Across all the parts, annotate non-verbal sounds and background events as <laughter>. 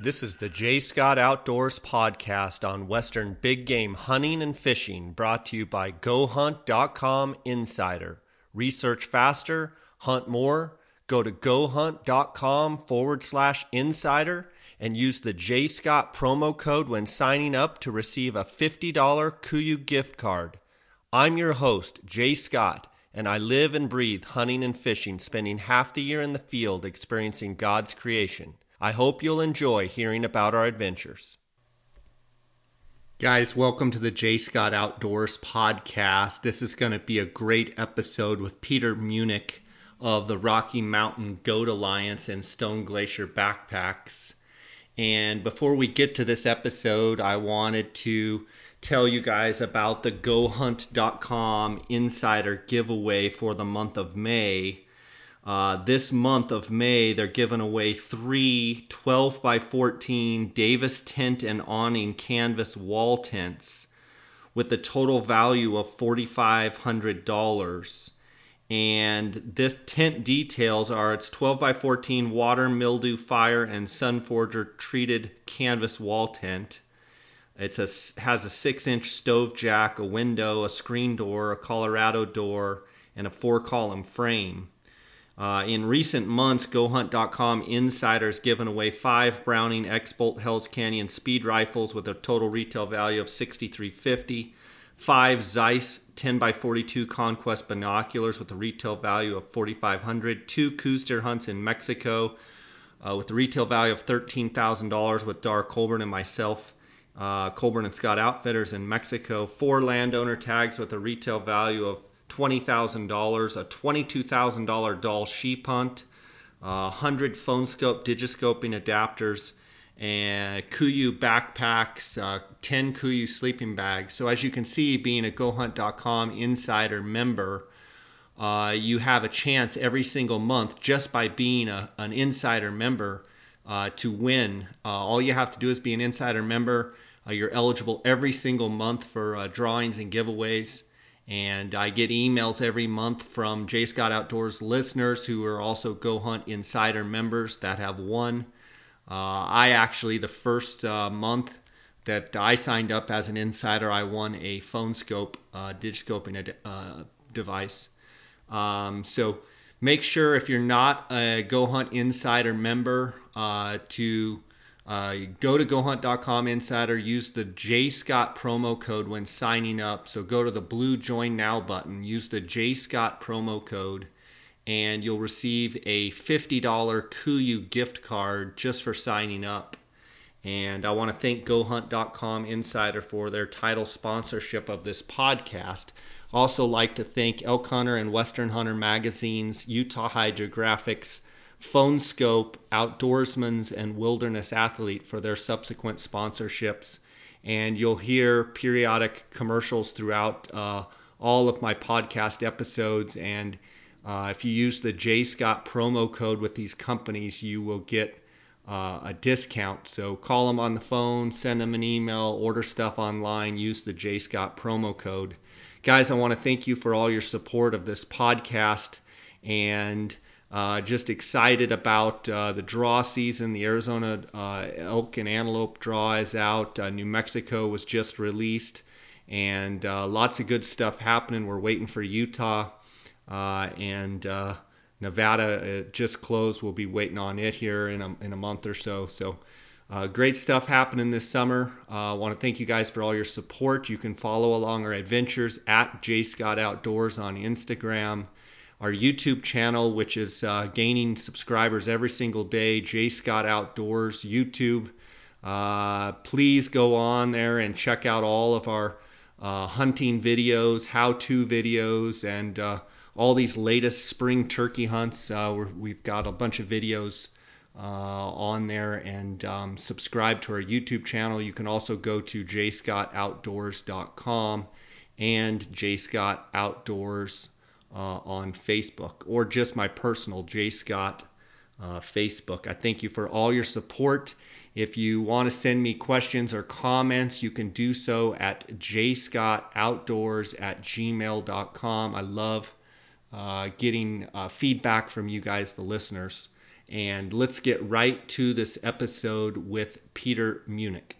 This is the J. Scott Outdoors podcast on Western big game hunting and fishing, brought to you by GoHunt.com Insider. Research faster, hunt more. Go to GoHunt.com forward slash insider and use the J. Scott promo code when signing up to receive a $50 Kuiu gift card. I'm your host, Jay Scott, and I live and breathe hunting and fishing, spending half the year in the field experiencing God's creation. I hope you'll enjoy hearing about our adventures. Guys, welcome to the J. Scott Outdoors podcast. This is going to be a great episode with Peter Munich of the Rocky Mountain Goat Alliance and Stone Glacier Backpacks. And before we get to this episode, I wanted to tell you guys about the GoHunt.com insider giveaway for the month of May. Uh, this month of May, they're giving away three 12 by 14 Davis tent and awning canvas wall tents with a total value of $4,500. And this tent details are it's 12 by 14 water, mildew, fire, and sunforger treated canvas wall tent. It has a six inch stove jack, a window, a screen door, a Colorado door, and a four column frame. Uh, in recent months, GoHunt.com insiders given away five Browning X-Bolt Hell's Canyon speed rifles with a total retail value of $63.50, five Zeiss 10 x 42 Conquest binoculars with a retail value of 4,500, two Coues deer hunts in Mexico uh, with a retail value of $13,000 with Dar Colburn and myself. Uh, Colburn and Scott Outfitters in Mexico, four landowner tags with a retail value of $20,000, a $22,000 Dall sheep hunt, uh, 100 phone scope digiscoping adapters, and Kuiu backpacks, uh, 10 Kuiu sleeping bags. So, as you can see, being a GoHunt.com insider member, uh, you have a chance every single month just by being a, an insider member uh, to win. Uh, all you have to do is be an insider member. Uh, you're eligible every single month for uh, drawings and giveaways. And I get emails every month from J Scott Outdoors listeners who are also Go Hunt Insider members that have won. Uh, I actually, the first uh, month that I signed up as an insider, I won a phone scope, uh, digiscoping uh, device. Um, so make sure if you're not a Go Hunt Insider member uh, to uh, go to GoHunt.com Insider, use the J Scott promo code when signing up. So go to the blue Join Now button, use the J Scott promo code, and you'll receive a $50 Kuiu gift card just for signing up. And I want to thank GoHunt.com Insider for their title sponsorship of this podcast. Also, like to thank Elk Hunter and Western Hunter magazines, Utah Hydrographics, Phone Scope, Outdoorsman's, and Wilderness Athlete for their subsequent sponsorships. And you'll hear periodic commercials throughout uh, all of my podcast episodes. And uh, if you use the J Scott promo code with these companies, you will get uh, a discount. So call them on the phone, send them an email, order stuff online, use the J Scott promo code. Guys, I want to thank you for all your support of this podcast. And uh, just excited about uh, the draw season. The Arizona uh, elk and antelope draw is out. Uh, New Mexico was just released, and uh, lots of good stuff happening. We're waiting for Utah uh, and Nevada. just closed. We'll be waiting on it here in a, in a month or so. So. great stuff happening this summer. I want to thank you guys for all your support. You can follow along our adventures at J Scott Outdoors on Instagram our YouTube channel, which is uh, gaining subscribers every single day, J Scott Outdoors YouTube. Uh, please go on there and check out all of our uh, hunting videos, how to videos, and uh, all these latest spring turkey hunts. Uh, we've got a bunch of videos uh, on there and um, subscribe to our YouTube channel. You can also go to jscottoutdoors.com and jscottoutdoors.com uh, on Facebook or just my personal J Scott uh, Facebook. I thank you for all your support. If you want to send me questions or comments, you can do so at jscottoutdoors at gmail.com. I love uh, getting uh, feedback from you guys, the listeners. And let's get right to this episode with Peter Munich.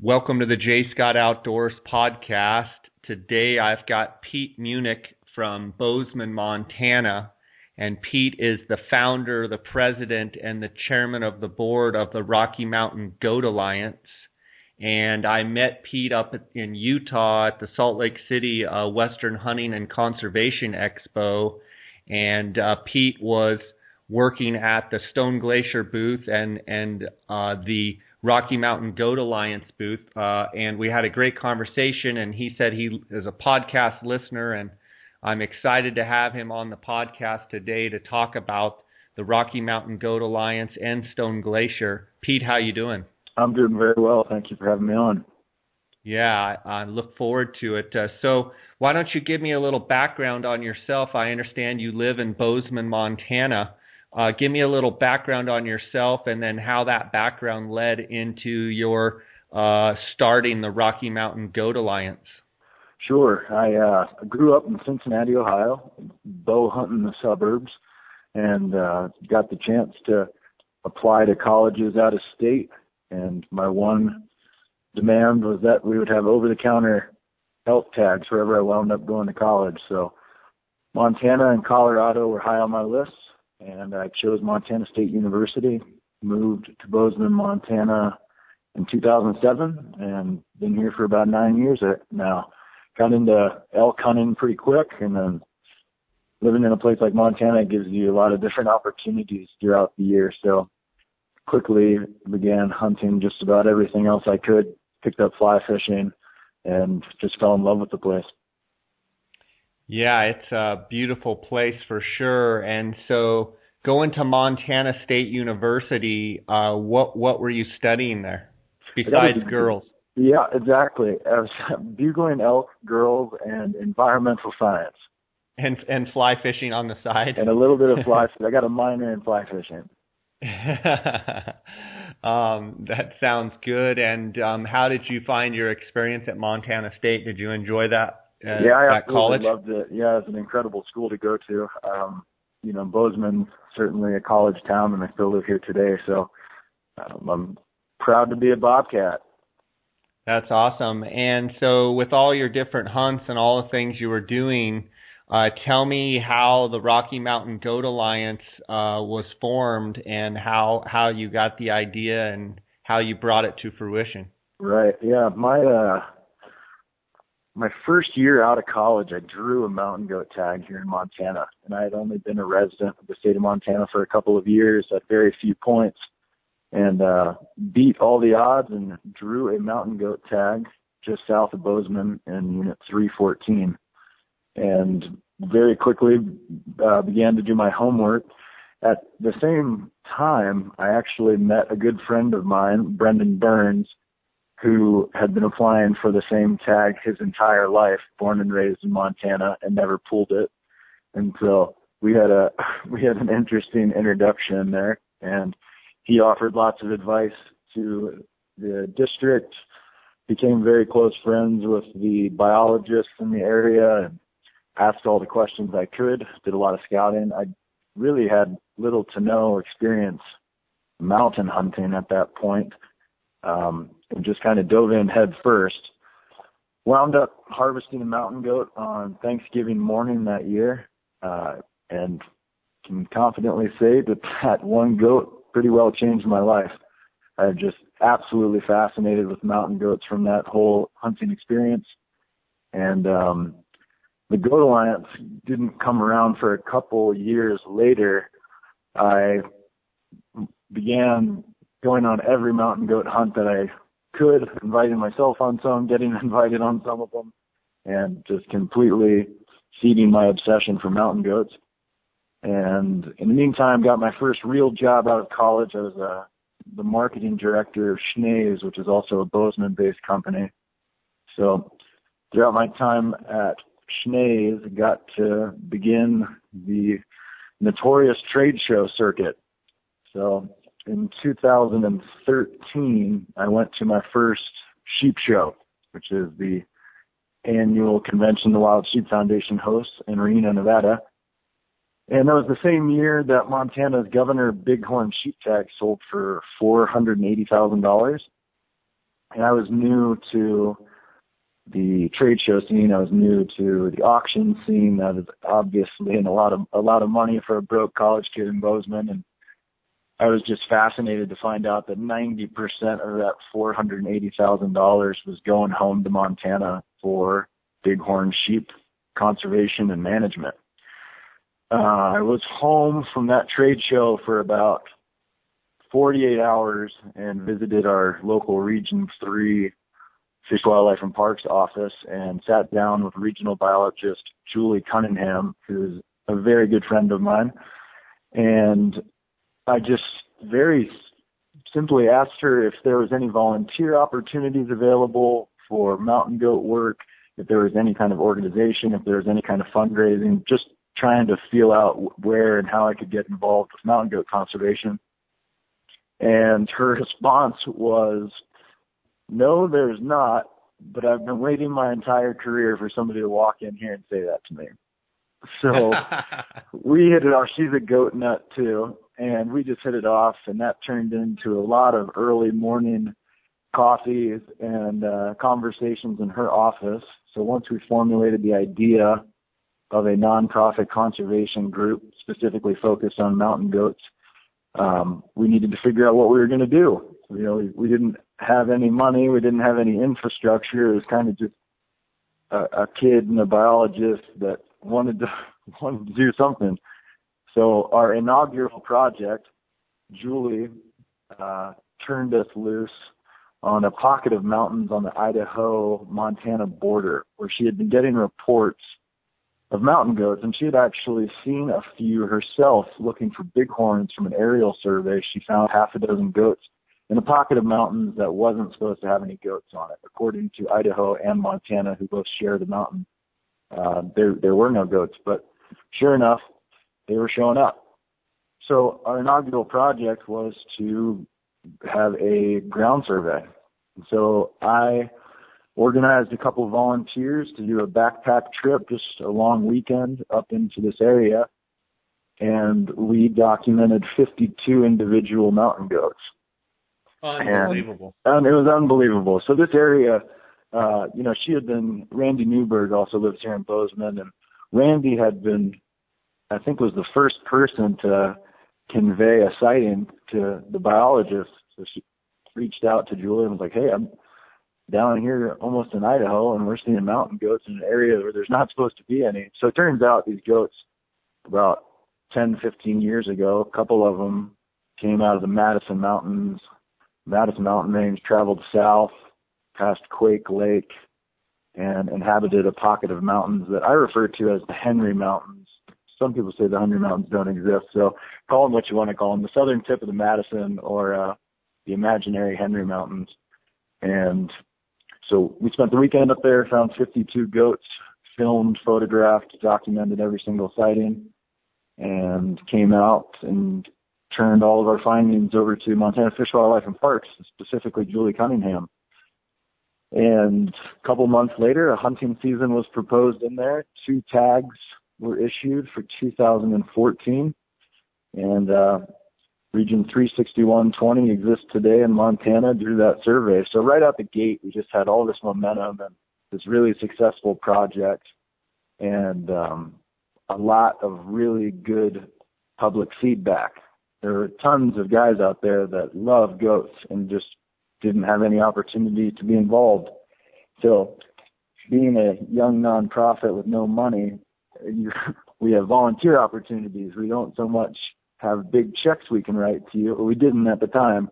Welcome to the J. Scott Outdoors podcast. Today I've got Pete Munich from Bozeman, Montana. And Pete is the founder, the president, and the chairman of the board of the Rocky Mountain Goat Alliance. And I met Pete up in Utah at the Salt Lake City uh, Western Hunting and Conservation Expo. And uh, Pete was working at the Stone Glacier booth and and uh, the Rocky Mountain Goat Alliance booth, uh, and we had a great conversation. And he said he is a podcast listener, and I'm excited to have him on the podcast today to talk about the Rocky Mountain Goat Alliance and Stone Glacier. Pete, how you doing? I'm doing very well. Thank you for having me on. Yeah, I, I look forward to it. Uh, so, why don't you give me a little background on yourself? I understand you live in Bozeman, Montana. Uh, give me a little background on yourself and then how that background led into your uh, starting the Rocky Mountain Goat Alliance. Sure. I uh, grew up in Cincinnati, Ohio, bow hunting the suburbs, and uh, got the chance to apply to colleges out of state. And my one demand was that we would have over-the-counter health tags wherever I wound up going to college. So Montana and Colorado were high on my list and I chose Montana State University, moved to Bozeman, Montana in 2007, and been here for about nine years now. Got into elk hunting pretty quick, and then living in a place like Montana gives you a lot of different opportunities throughout the year. So quickly began hunting just about everything else I could, picked up fly fishing, and just fell in love with the place. Yeah, it's a beautiful place for sure. And so, going to Montana State University, uh, what what were you studying there besides was, girls? Yeah, exactly. I was <laughs> bugling elk, girls, and environmental science. And and fly fishing on the side. And a little bit of <laughs> fly. Fishing. I got a minor in fly fishing. <laughs> um, that sounds good. And um, how did you find your experience at Montana State? Did you enjoy that? Uh, yeah, I absolutely college? loved it. Yeah, it's an incredible school to go to. Um, you know, Bozeman certainly a college town, and I still live here today. So um, I'm proud to be a Bobcat. That's awesome. And so, with all your different hunts and all the things you were doing, uh, tell me how the Rocky Mountain Goat Alliance uh, was formed, and how how you got the idea, and how you brought it to fruition. Right. Yeah. My uh, my first year out of college, I drew a mountain goat tag here in Montana, and I had only been a resident of the state of Montana for a couple of years at very few points, and uh, beat all the odds and drew a mountain goat tag just south of Bozeman in Unit 314, and very quickly uh, began to do my homework. At the same time, I actually met a good friend of mine, Brendan Burns, who had been applying for the same tag his entire life, born and raised in Montana, and never pulled it. And so we had a <laughs> we had an interesting introduction there, and he offered lots of advice to the district. Became very close friends with the biologists in the area, and asked all the questions I could. Did a lot of scouting. I really had little to no experience mountain hunting at that point um, and just kind of dove in head first. Wound up harvesting a mountain goat on Thanksgiving morning that year, uh, and can confidently say that <laughs> that one goat pretty well changed my life. I'm just absolutely fascinated with mountain goats from that whole hunting experience. And um, the Goat Alliance didn't come around for a couple years later. I began going on every mountain goat hunt that I could, inviting myself on some, getting <laughs> invited on some of them, and just completely feeding my obsession for mountain goats. And in the meantime, got my first real job out of college. I was uh, the marketing director of Schnee's, which is also a Bozeman-based company. So throughout my time at Schnee's, got to begin the notorious trade show circuit. So in 2013, I went to my first sheep show, which is the annual convention the Wild Sheep Foundation hosts in Reno, Nevada. And that was the same year that Montana's governor bighorn sheep tag sold for four hundred and eighty thousand dollars. And I was new to the trade show scene. I was new to the auction scene. That is obviously and a lot of a lot of money for a broke college kid in Bozeman. And I was just fascinated to find out that 90% of that $480,000 was going home to Montana for bighorn sheep conservation and management. Uh, I was home from that trade show for about 48 hours and visited our local Region 3 Fish, Wildlife, and Parks office and sat down with regional biologist Julie Cunningham, who's a very good friend of mine. And I just very simply asked her if there was any volunteer opportunities available for mountain goat work, if there was any kind of organization, if there was any kind of fundraising, just trying to feel out where and how I could get involved with mountain goat conservation. And her response was, no, there's not, but I've been waiting my entire career for somebody to walk in here and say that to me. So <laughs> we hit it off. She's a goat nut too. And we just hit it off and that turned into a lot of early morning coffees and uh, conversations in her office. So once we formulated the idea of a nonprofit conservation group specifically focused on mountain goats, um, we needed to figure out what we were going to do. You know, we, we didn't have any money, we didn't have any infrastructure. It was kind of just a, a kid and a biologist that wanted to <laughs> wanted to do something. So our inaugural project, Julie uh, turned us loose on a pocket of mountains on the Idaho Montana border where she had been getting reports of mountain goats and she had actually seen a few herself looking for bighorns from an aerial survey. She found half a dozen goats in a pocket of mountains that wasn't supposed to have any goats on it, according to Idaho and Montana, who both share the mountain. Uh, there, there were no goats, but sure enough, they were showing up. So our inaugural project was to have a ground survey. So I organized a couple of volunteers to do a backpack trip, just a long weekend up into this area. And we documented 52 individual mountain goats. Unbelievable. And, and it was unbelievable. So this area, uh, you know, she had been, Randy Newberg also lives here in Bozeman and Randy had been, I think was the first person to convey a sighting to the biologist. So she reached out to Julie and was like, Hey, I'm down here almost in Idaho and we're seeing mountain goats in an area where there's not supposed to be any. So it turns out these goats about 10, 15 years ago, a couple of them came out of the Madison Mountains, Madison Mountain range, traveled south past Quake Lake and inhabited a pocket of mountains that I refer to as the Henry Mountains. Some people say the Henry Mountains don't exist, so call them what you want to call them, the southern tip of the Madison or uh, the imaginary Henry Mountains. And so we spent the weekend up there, found 52 goats, filmed, photographed, documented every single sighting, and came out and turned all of our findings over to Montana Fish, Wildlife, and Parks, specifically Julie Cunningham. And a couple months later, a hunting season was proposed in there. Two tags were issued for 2014. And uh, Region 36120 exists today in Montana through that survey. So right out the gate, we just had all this momentum and this really successful project and um, a lot of really good public feedback. There are tons of guys out there that love goats and just didn't have any opportunity to be involved. So being a young nonprofit with no money, we have volunteer opportunities. We don't so much have big checks we can write to you, or we didn't at the time.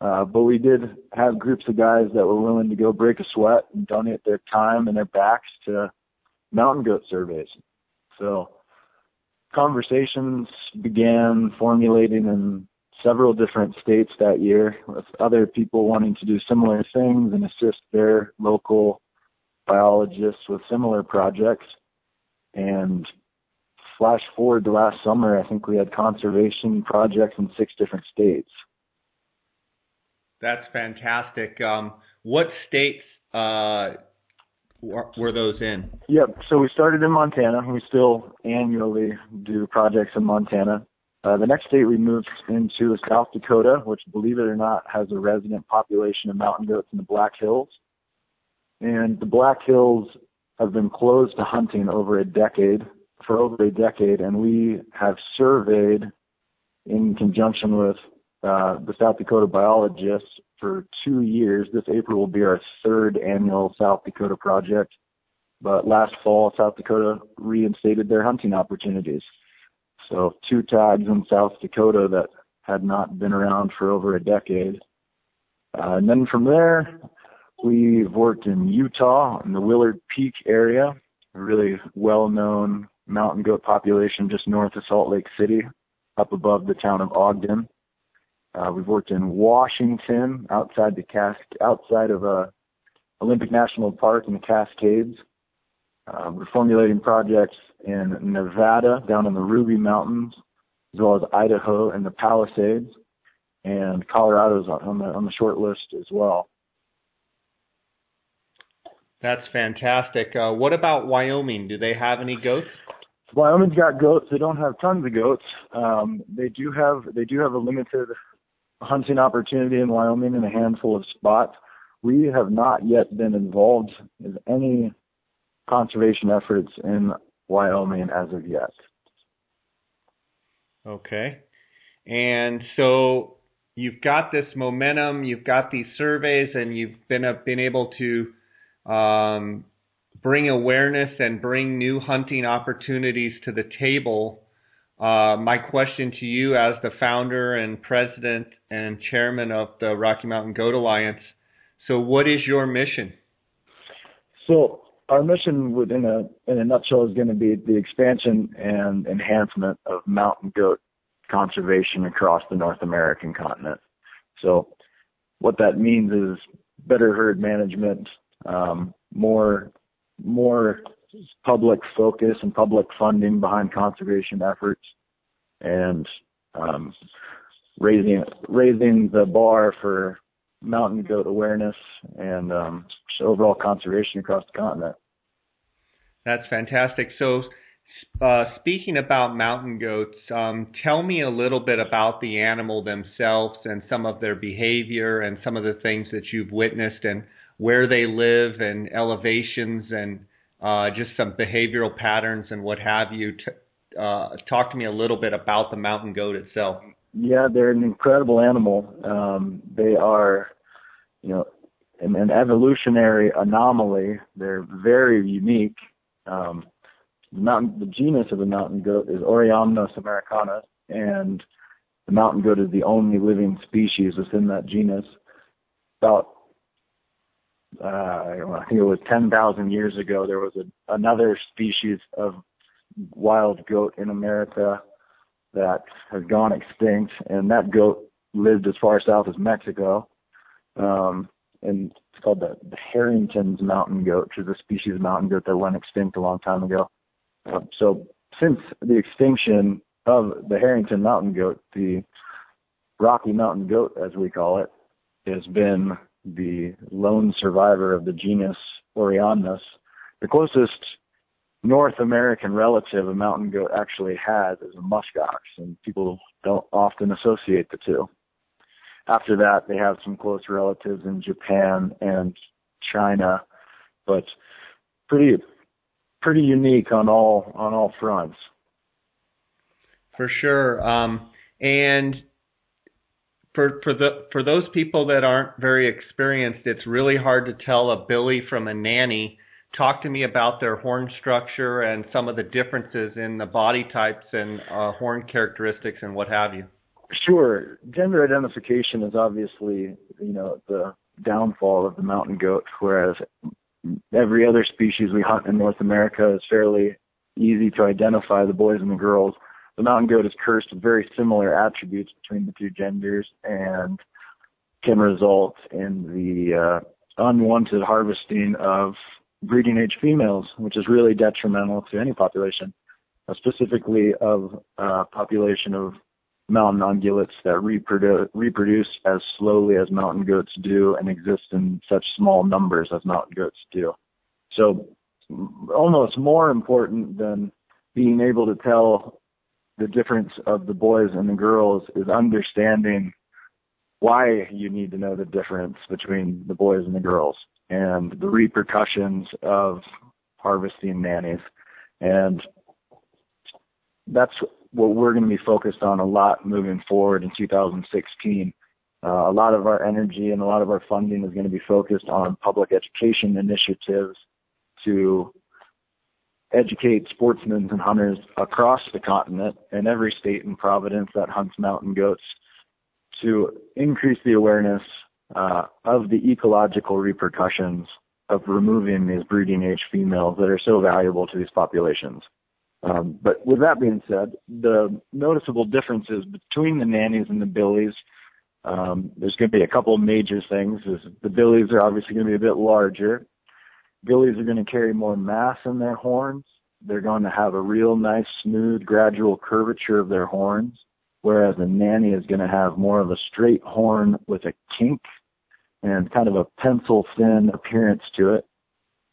Uh, but we did have groups of guys that were willing to go break a sweat and donate their time and their backs to mountain goat surveys. So conversations began formulating in several different states that year with other people wanting to do similar things and assist their local biologists with similar projects. And flash forward to last summer, I think we had conservation projects in six different states. That's fantastic. Um, what states uh, were those in? Yep. So we started in Montana. We still annually do projects in Montana. Uh, the next state we moved into is South Dakota, which, believe it or not, has a resident population of mountain goats in the Black Hills. And the Black Hills have been closed to hunting over a decade, for over a decade, and we have surveyed in conjunction with uh, the South Dakota biologists for two years. This April will be our third annual South Dakota project. But last fall, South Dakota reinstated their hunting opportunities. So two tags in South Dakota that had not been around for over a decade. Uh, and then from there, we've worked in Utah in the Willard Peak area, a really well-known mountain goat population just north of Salt Lake City, up above the town of Ogden. Uh, we've worked in Washington, outside the Cas- outside of uh, Olympic National Park in the Cascades. Uh, we're formulating projects in Nevada, down in the Ruby Mountains, as well as Idaho and the Palisades, and Colorado's on the on the short list as well. That's fantastic. Uh, what about Wyoming? Do they have any goats? Wyoming's got goats. They don't have tons of goats. Um, they do have they do have a limited hunting opportunity in Wyoming in a handful of spots. We have not yet been involved in any conservation efforts in Wyoming as of yet. Okay. And so you've got this momentum, you've got these surveys, and you've been uh, been able to um, bring awareness and bring new hunting opportunities to the table. Uh, my question to you, as the founder and president and chairman of the Rocky Mountain Goat Alliance, so what is your mission? So our mission within a in a nutshell is going to be the expansion and enhancement of mountain goat conservation across the North American continent. So what that means is better herd management, more more public focus and public funding behind conservation efforts, and um, raising raising the bar for mountain goat awareness and um, overall conservation across the continent. That's fantastic. So, uh, speaking about mountain goats, um, tell me a little bit about the animal themselves and some of their behavior and some of the things that you've witnessed and where they live and elevations and uh, just some behavioral patterns and what have you. T- uh, talk to me a little bit about the mountain goat itself. Yeah, they're an incredible animal. Um, they are, you know, an, an evolutionary anomaly. They're very unique. Um, the mountain, the genus of the mountain goat is Oreamnos americana, and the mountain goat is the only living species within that genus. About, uh, I think it was 10,000 years ago, there was a, another species of wild goat in America that has gone extinct, and that goat lived as far south as Mexico. Um, and it's called the, the Harrington's mountain goat, which is a species of mountain goat that went extinct a long time ago. Uh, so since the extinction of the Harrington mountain goat, the Rocky Mountain goat, as we call it, has been the lone survivor of the genus Oreamnos. The closest North American relative a mountain goat actually has is a muskox, and people don't often associate the two. After that, they have some close relatives in Japan and China, but pretty pretty unique on all on all fronts. For sure. Um, and for for the for those people that aren't very experienced, it's really hard to tell a billy from a nanny. Talk to me about their horn structure and some of the differences in the body types and uh, horn characteristics and what have you. Sure. Gender identification is obviously, you know, the downfall of the mountain goat, whereas every other species we hunt in North America is fairly easy to identify the boys and the girls. The mountain goat is cursed with very similar attributes between the two genders and can result in the uh, unwanted harvesting of breeding age females, which is really detrimental to any population, uh, specifically of a uh, population of mountain ungulates that reproduce, reproduce as slowly as mountain goats do and exist in such small numbers as mountain goats do. So almost more important than being able to tell the difference of the boys and the girls is understanding why you need to know the difference between the boys and the girls and the repercussions of harvesting nannies. And that's what we're going to be focused on a lot moving forward in 2016. Uh, a lot of our energy and a lot of our funding is going to be focused on public education initiatives to educate sportsmen and hunters across the continent and every state in Providence that hunts mountain goats to increase the awareness uh, of the ecological repercussions of removing these breeding age females that are so valuable to these populations. Um, but with that being said, the noticeable differences between the nannies and the billies, um, there's going to be a couple of major things. Is the billies are obviously going to be a bit larger. Billies are going to carry more mass in their horns. They're going to have a real nice, smooth, gradual curvature of their horns, whereas a nanny is going to have more of a straight horn with a kink and kind of a pencil thin appearance to it.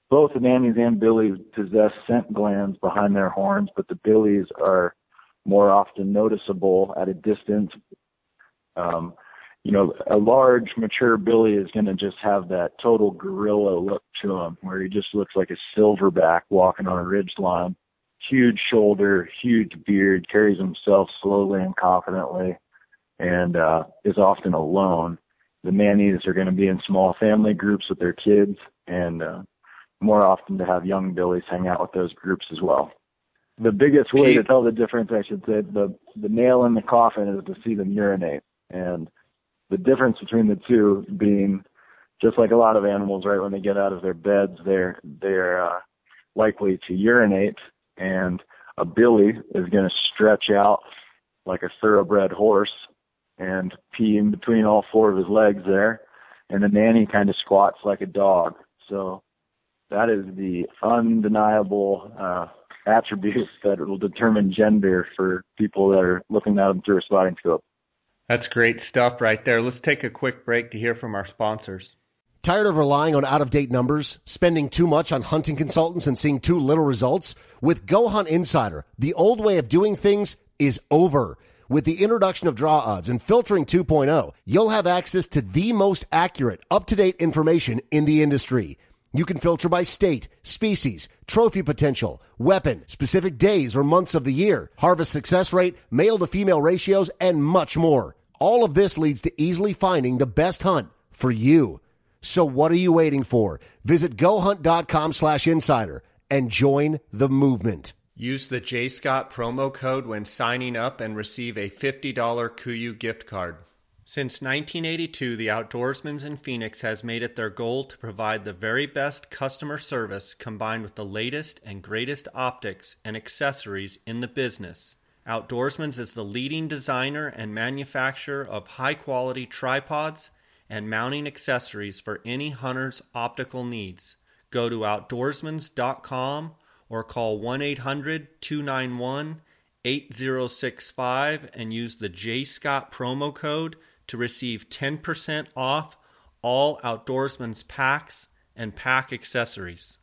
Both the nannies and billies possess scent glands behind their horns, but the billies are more often noticeable at a distance. Um, you know, a large mature billy is going to just have that total gorilla look to him, where he just looks like a silverback walking on a ridge line. Huge shoulder, huge beard, carries himself slowly and confidently, and uh, is often alone. The nannies are going to be in small family groups with their kids, and uh, more often to have young billies hang out with those groups as well. The biggest way to tell the difference, I should say, the the nail in the coffin is to see them urinate, and the difference between the two being just like a lot of animals, right? When they get out of their beds, they're they're uh, likely to urinate, and a billy is going to stretch out like a thoroughbred horse and pee in between all four of his legs there, and the nanny kind of squats like a dog. So that is the undeniable uh, attributes that will determine gender for people that are looking at them through a spotting scope. That's great stuff right there. Let's take a quick break to hear from our sponsors. Tired of relying on out of date numbers, spending too much on hunting consultants and seeing too little results? With Go Hunt Insider, the old way of doing things is over. With the introduction of draw odds and filtering 2.0, you'll have access to the most accurate, up to date information in the industry. You can filter by state, species, trophy potential, weapon, specific days or months of the year, harvest success rate, male to female ratios, and much more. All of this leads to easily finding the best hunt for you. So what are you waiting for? Visit gohunt.com slash insider and join the movement. Use the J Scott promo code when signing up and receive a $50 KUIU gift card. Since 1982, the Outdoorsman's in Phoenix has made it their goal to provide the very best customer service combined with the latest and greatest optics and accessories in the business. Outdoorsman's is the leading designer and manufacturer of high quality tripods and mounting accessories for any hunter's optical needs. Go to outdoorsmans.com or call 1 800 291 8065 and use the J Scott promo code to receive 10% off all Outdoorsman's packs and pack accessories.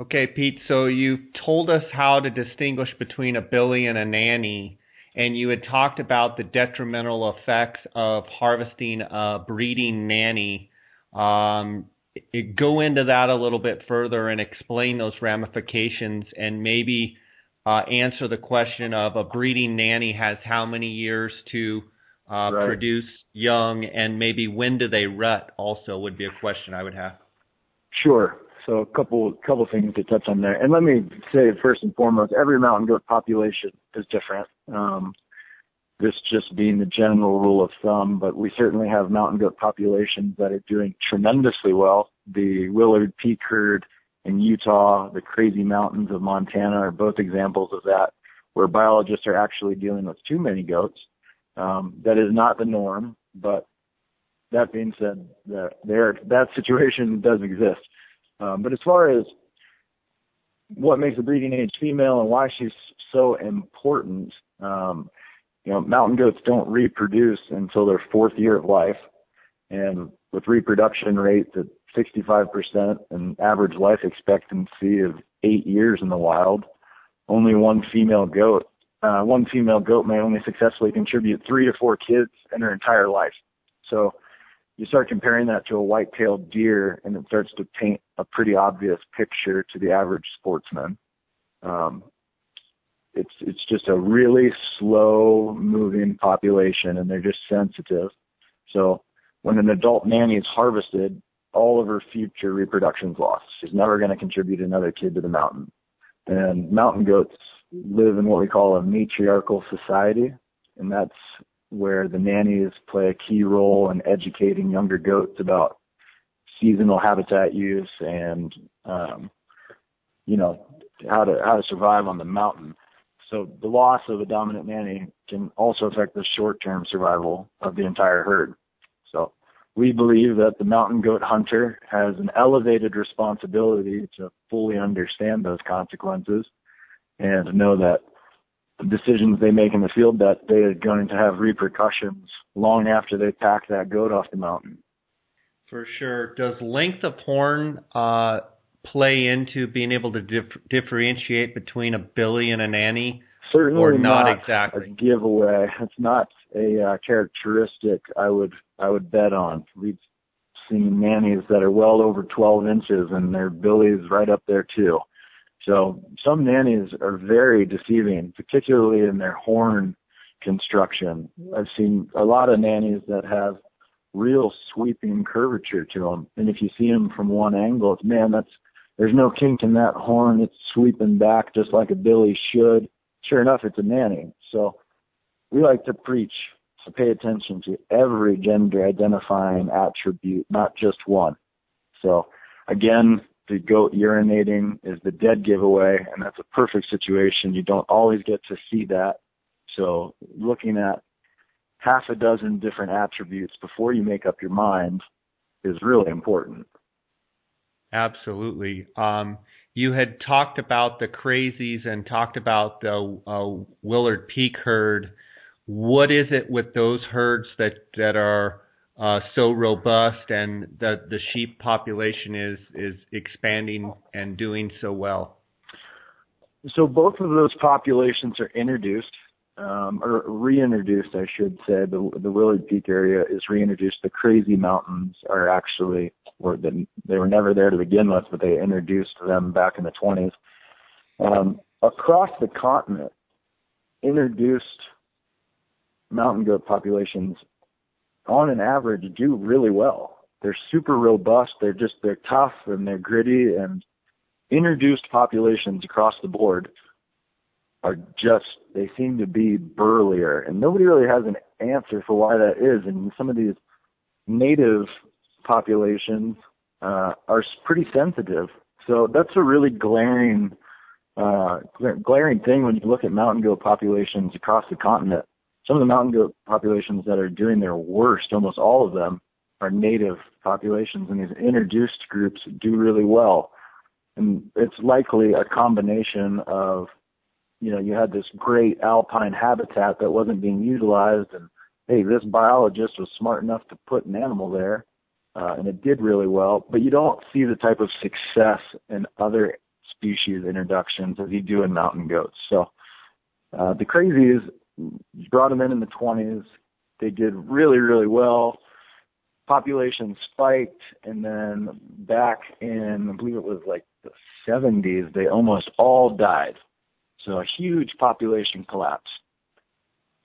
Okay, Pete, so you told us how to distinguish between a billy and a nanny, and you had talked about the detrimental effects of harvesting a breeding nanny. Um, go into that a little bit further and explain those ramifications and maybe uh, answer the question of a breeding nanny has how many years to uh, right. produce young, and maybe when do they rut? Also, would be a question I would have. Sure. So a couple couple things to touch on there, and let me say first and foremost, every mountain goat population is different. Um, this just being the general rule of thumb, but we certainly have mountain goat populations that are doing tremendously well. The Willard Peak herd in Utah, the Crazy Mountains of Montana are both examples of that, where biologists are actually dealing with too many goats um, that is not the norm, but that being said, that there that situation does exist. Um, but as far as what makes a breeding age female and why she's so important, um, you know, mountain goats don't reproduce until their fourth year of life, and with reproduction rates at 65% and average life expectancy of eight years in the wild. Only one female goat, uh, one female goat may only successfully contribute three to four kids in her entire life. So you start comparing that to a white-tailed deer, and it starts to paint a pretty obvious picture to the average sportsman. Um, it's it's just a really slow moving population, and they're just sensitive. So when an adult nanny is harvested, all of her future reproduction is lost. She's never going to contribute another kid to the mountain. And mountain goats live in what we call a matriarchal society, and that's where the nannies play a key role in educating younger goats about seasonal habitat use and um, you know how to how to survive on the mountain. So the loss of a dominant nanny can also affect the short-term survival of the entire herd. So we believe that the mountain goat hunter has an elevated responsibility to fully understand those consequences and know that decisions they make in the field that day are going to have repercussions long after they pack that goat off the mountain. For sure. Does length of horn uh, play into being able to dif- differentiate between a billy and a nanny? Certainly or not, not exactly. a giveaway. <laughs> It's not a uh, characteristic I would I would bet on. We've seen nannies that are well over 12 inches and their billies right up there too. So some nannies are very deceiving, particularly in their horn construction. I've seen a lot of nannies that have real sweeping curvature to them, and if you see them from one angle, it's man, that's there's no kink in that horn. It's sweeping back just like a billy should. Sure enough, it's a nanny. So we like to preach to pay attention to every gender identifying attribute, not just one. So again, the goat urinating is the dead giveaway, and that's a perfect situation. You don't always get to see that. So looking at half a dozen different attributes before you make up your mind is really important. Absolutely. Um, you had talked about the crazies and talked about the uh, Willard Peak herd. What is it with those herds that that are uh, so robust and that the sheep population is is expanding and doing so well? So both of those populations are introduced, um, or reintroduced, I should say. The the Willard Peak area is reintroduced. The Crazy Mountains are actually, or the, they were never there to begin with, but they introduced them back in the 20s. Um, across the continent, introduced mountain goat populations on an average do really well. They're super robust. They're just they're tough and they're gritty and introduced populations across the board are just they seem to be burlier and nobody really has an answer for why that is and some of these native populations uh, are pretty sensitive so that's a really glaring uh, glaring thing when you look at mountain goat populations across the continent some of the mountain goat populations that are doing their worst, almost all of them, are native populations, and these introduced groups do really well. And it's likely a combination of, you know, you had this great alpine habitat that wasn't being utilized, and hey, this biologist was smart enough to put an animal there, uh, and it did really well. But you don't see the type of success in other species introductions as you do in mountain goats. So uh, the crazies brought them in in the 20s. They did really, really well. Population spiked, and then back in, I believe it was like the 70s, they almost all died. So a huge population collapse.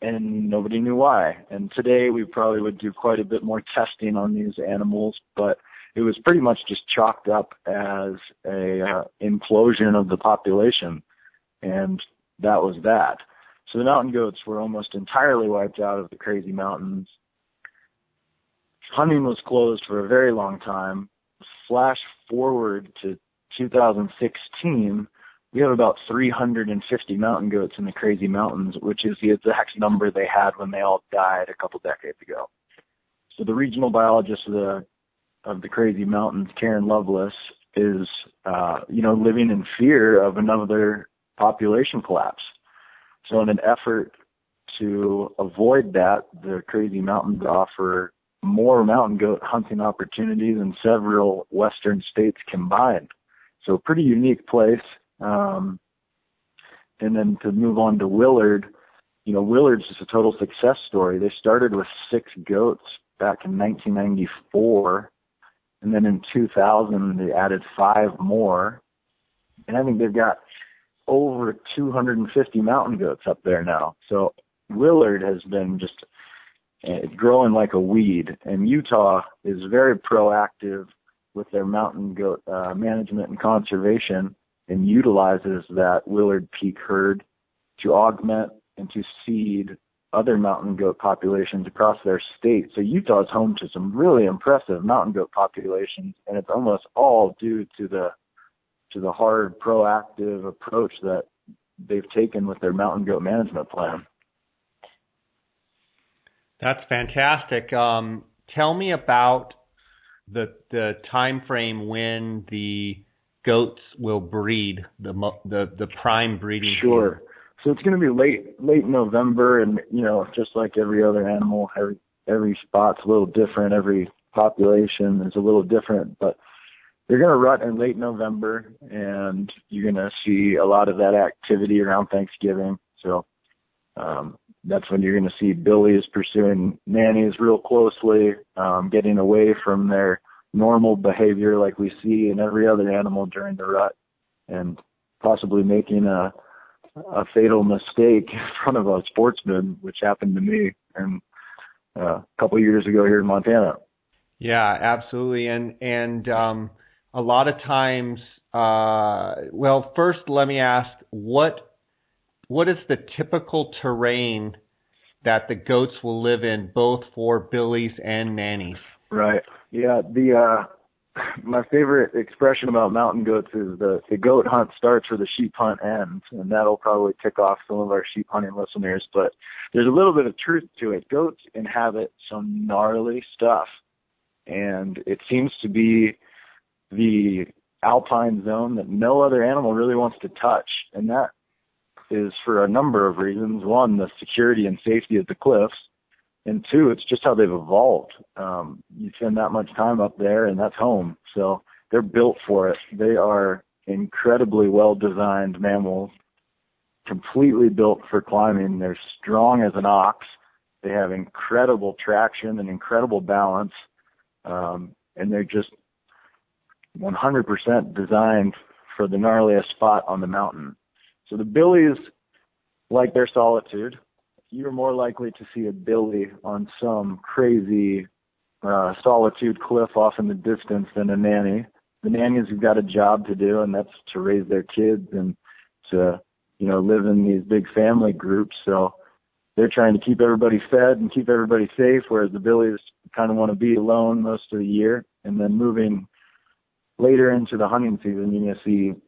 And nobody knew why. And today we probably would do quite a bit more testing on these animals, but it was pretty much just chalked up as a uh, implosion of the population. And that was that. So the mountain goats were almost entirely wiped out of the crazy mountains. Hunting was closed for a very long time. Flash forward to 2016, we have about 350 mountain goats in the crazy mountains, which is the exact number they had when they all died a couple decades ago. So the regional biologist of the of the crazy mountains, Karen Loveless, is uh, you know living in fear of another population collapse. So in an effort to avoid that, the Crazy Mountains offer more mountain goat hunting opportunities in several western states combined. So pretty unique place. Um, and then to move on to Willard, you know, Willard's just a total success story. They started with six goats back in 1994, and then in 2000 they added five more, and I think they've got over 250 mountain goats up there now. So Willard has been just uh, growing like a weed, and Utah is very proactive with their mountain goat uh, management and conservation, and utilizes that Willard Peak herd to augment and to seed other mountain goat populations across their state. So Utah is home to some really impressive mountain goat populations, and it's almost all due to the to the hard proactive approach that they've taken with their mountain goat management plan. That's fantastic. Um, tell me about the the time frame when the goats will breed the the the prime breeding. Sure. Season. So it's going to be late late November, and you know, just like every other animal, every every spot's a little different. Every population is a little different, but they're going to rut in late November, and you're going to see a lot of that activity around Thanksgiving. So um, that's when you're going to see billies pursuing nannies real closely, um, getting away from their normal behavior like we see in every other animal during the rut, and possibly making a a fatal mistake in front of a sportsman, which happened to me and uh, a couple years ago here in Montana. Yeah, absolutely, and and um, a lot of times, uh, well, first let me ask what what is the typical terrain that the goats will live in, both for billies and nannies? Right. Yeah. The uh, my favorite expression about mountain goats is the the goat hunt starts where the sheep hunt ends, and that'll probably tick off some of our sheep hunting listeners. But there's a little bit of truth to it. Goats inhabit some gnarly stuff, and it seems to be the alpine zone that no other animal really wants to touch, and that is for a number of reasons. One, the security and safety of the cliffs and two, it's just how they've evolved. Um, you spend that much time up there, and that's home. So they're built for it. They are incredibly well designed mammals, completely built for climbing. They're strong as an ox. They have incredible traction and incredible balance, um, and they're just 100% designed for the gnarliest spot on the mountain. So the billies like their solitude you're more likely to see a billy on some crazy uh, solitude cliff off in the distance than a nanny. The nannies have got a job to do, and that's to raise their kids and to, you know, live in these big family groups. So they're trying to keep everybody fed and keep everybody safe, whereas the billies kind of want to be alone most of the year. And then moving later into the hunting season, you're going to see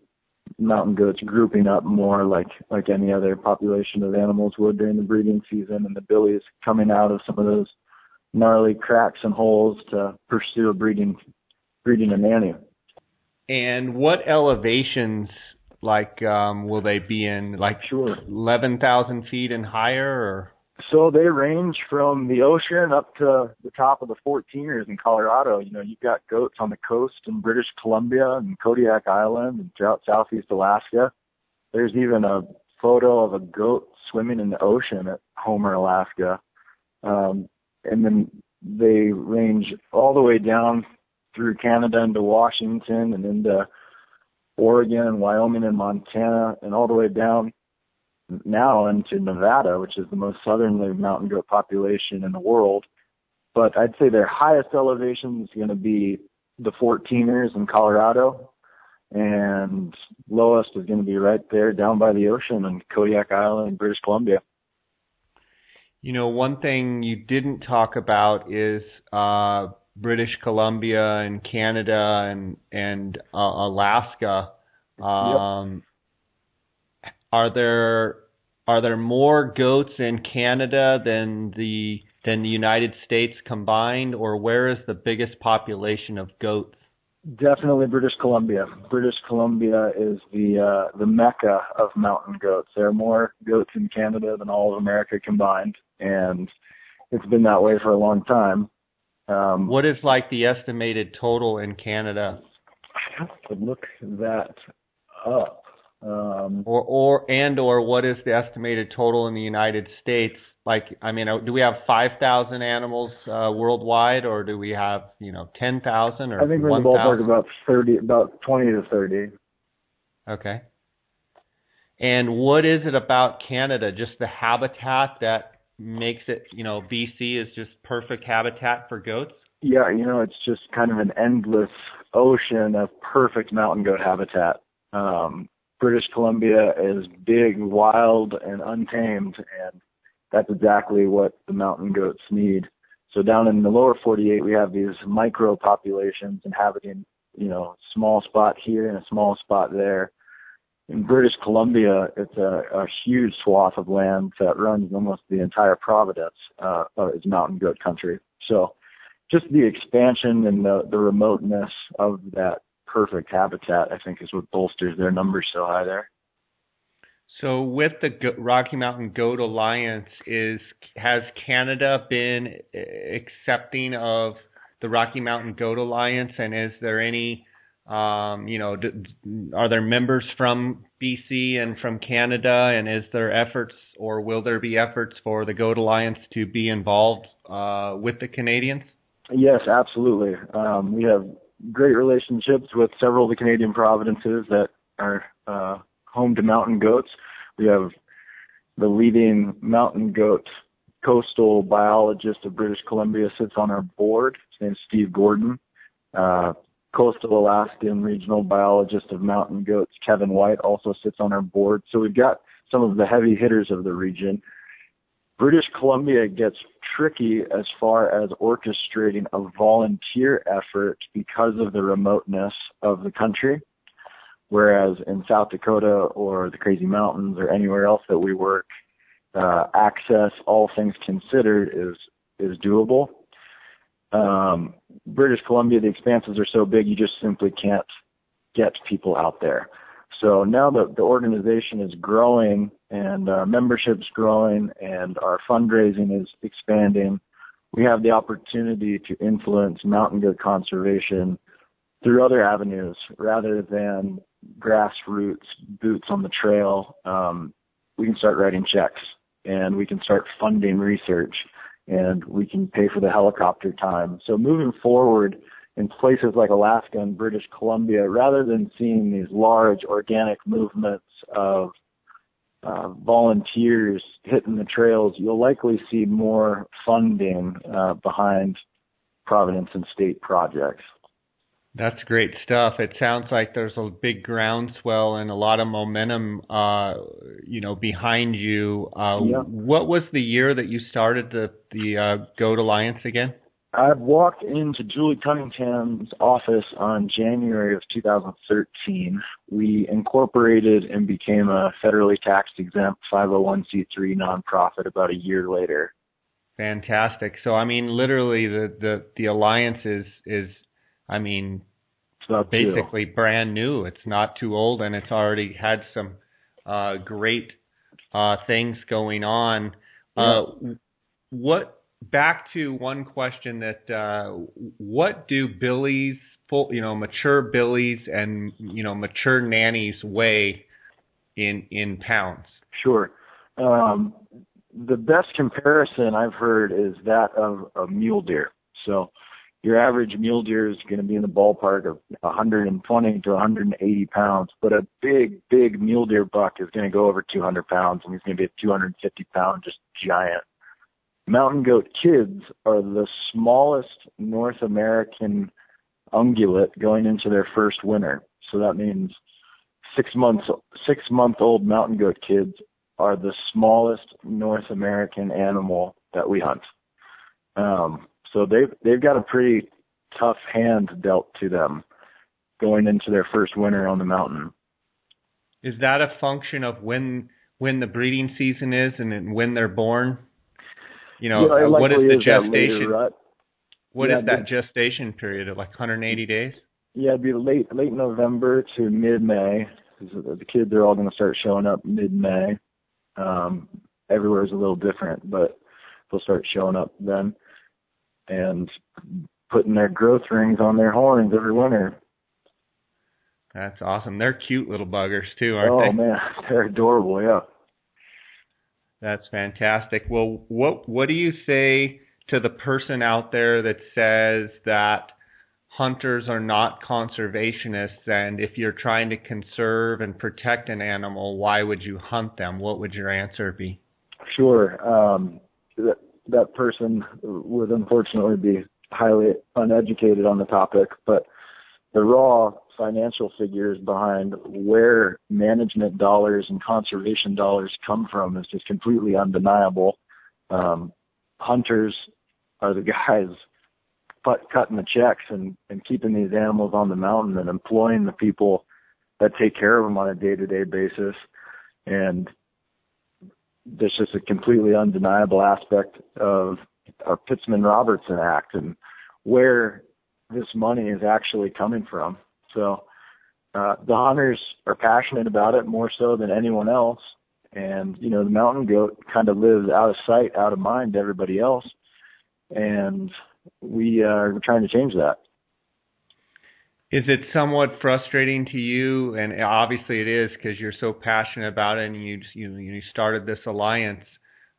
mountain goats grouping up more like like any other population of animals would during the breeding season, and the billies coming out of some of those gnarly cracks and holes to pursue a breeding breeding a nanny. And what elevations like um will they be in? Like sure. eleven thousand feet and higher or so they range from the ocean up to the top of the 14ers in Colorado. You know, you've got goats on the coast in British Columbia and Kodiak Island and throughout southeast Alaska. There's even a photo of a goat swimming in the ocean at Homer, Alaska. Um, and then they range all the way down through Canada into Washington and into Oregon and Wyoming and Montana and all the way down now into Nevada, which is the most southerly mountain goat population in the world. But I'd say their highest elevation is going to be the 14ers in Colorado, and lowest is going to be right there down by the ocean in Kodiak Island, British Columbia. You know, one thing you didn't talk about is uh, British Columbia and Canada and and uh, Alaska. Um, yep are there are there more goats in Canada than the than the United States combined, or where is the biggest population of goats? Definitely British Columbia. British Columbia is the uh, the mecca of mountain goats. There are more goats in Canada than all of America combined, and it's been that way for a long time. Um, what is like the estimated total in Canada? I have to look that up. Um, or or and or what is the estimated total in the United States? Like, I mean, uh, do we have five thousand animals uh, worldwide, or do we have you know ten thousand or? I think we're 1, in the ballpark about thirty, about twenty to thirty. Okay. And what is it about Canada? Just the habitat that makes it, you know, BC is just perfect habitat for goats? Yeah, you know, it's just kind of an endless ocean of perfect mountain goat habitat. Um, British Columbia is big, wild, and untamed, and that's exactly what the mountain goats need. So down in the lower 48, we have these micro populations inhabiting, you know, small spot here and a small spot there. In British Columbia, it's a, a huge swath of land that runs almost the entire Providence uh, is mountain goat country. So just the expansion and the, the remoteness of that perfect habitat, I think, is what bolsters their numbers so high there. So, with the Rocky Mountain Goat Alliance, is has Canada been accepting of the Rocky Mountain Goat Alliance, and is there any, um, you know, are there members from BC and from Canada, and is there efforts, or will there be efforts for the Goat Alliance to be involved uh, with the Canadians? Yes, absolutely. Um, we have great relationships with several of the Canadian provinces that are uh, home to mountain goats. We have the leading mountain goat coastal biologist of British Columbia sits on our board. His name is Steve Gordon. Uh, coastal Alaskan regional biologist of mountain goats, Kevin White, also sits on our board. So we've got some of the heavy hitters of the region. British Columbia gets tricky as far as orchestrating a volunteer effort because of the remoteness of the country. Whereas in South Dakota or the Crazy Mountains or anywhere else that we work, uh, access, all things considered, is is doable. Um, British Columbia, the expanses are so big, you just simply can't get people out there. So now that the organization is growing and our membership's growing and our fundraising is expanding, we have the opportunity to influence mountain goat conservation through other avenues rather than grassroots boots on the trail. Um, we can start writing checks and we can start funding research and we can pay for the helicopter time. So moving forward, in places like Alaska and British Columbia, rather than seeing these large organic movements of uh, volunteers hitting the trails, you'll likely see more funding uh, behind Providence and state projects. That's great stuff. It sounds like there's a big groundswell and a lot of momentum, uh, you know, behind you. Uh, yeah. What was the year that you started the the uh, Goat Alliance again? I walked into Julie Cunningham's office on January of 2013. We incorporated and became a federally taxed exempt 501c3 nonprofit about a year later. Fantastic. So I mean, literally, the the the alliance is is, I mean, basically too. brand new. It's not too old, and it's already had some uh, great uh, things going on. Yeah. Uh, what back to one question that uh, what do billies full you know mature billies and you know mature nannies weigh in in pounds? Sure. Um, the best comparison i've heard is that of a mule deer. So your average mule deer is going to be in the ballpark of 120 to 180 pounds, but a big, big mule deer buck is going to go over 200 pounds, and he's going to be a 250 pound, just giant mountain goat kids are the smallest North American ungulate going into their first winter. So that means six months six month old mountain goat kids are the smallest North American animal that we hunt. Um, so they've they've got a pretty tough hand dealt to them going into their first winter on the mountain. Is that a function of when when the breeding season is and when they're born? You know, yeah, what is the is gestation? Rut. What yeah, is that gestation period of like 180 days? Yeah, it'd be late late November to mid May. The kids are all going to start showing up mid May. Um, everywhere is a little different, but they'll start showing up then. and putting their growth rings on their horns every winter. That's awesome. They're cute little buggers too, aren't oh, they? Oh man, <laughs> they're adorable. Yeah. That's fantastic. Well, what what do you say to the person out there that says that hunters are not conservationists and if you're trying to conserve and protect an animal, why would you hunt them? What would your answer be? Sure. Um, that, that person would unfortunately be highly uneducated on the topic, but the raw financial figures behind where management dollars and conservation dollars come from is just completely undeniable. Um, hunters are the <laughs> guys but cutting the checks and, and keeping these animals on the mountain and employing the people that take care of them on a day to day basis. And there's just a completely undeniable aspect of our Pittman Robertson Act and where this money is actually coming from. So uh, the hunters are passionate about it more so than anyone else. And, you know, the mountain goat kind of lives out of sight, out of mind to everybody else. And we uh, are trying to change that. Is it somewhat frustrating to you? And obviously it is because you're so passionate about it and you, you, you started this alliance.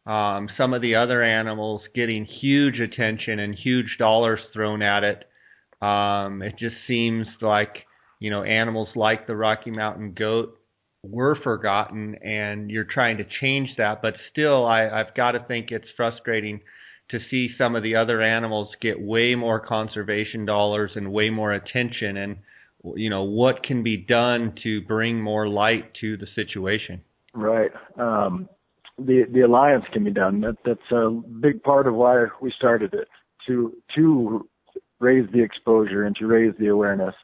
Um, some of the other animals getting huge attention and huge dollars thrown at it um, it just seems like you know animals like the Rocky Mountain goat were forgotten, and you're trying to change that. But still, I, I've got to think it's frustrating to see some of the other animals get way more conservation dollars and way more attention. And you know what can be done to bring more light to the situation. Right. Um, the the alliance can be done. That that's a big part of why we started it to to raise the exposure and to raise the awareness.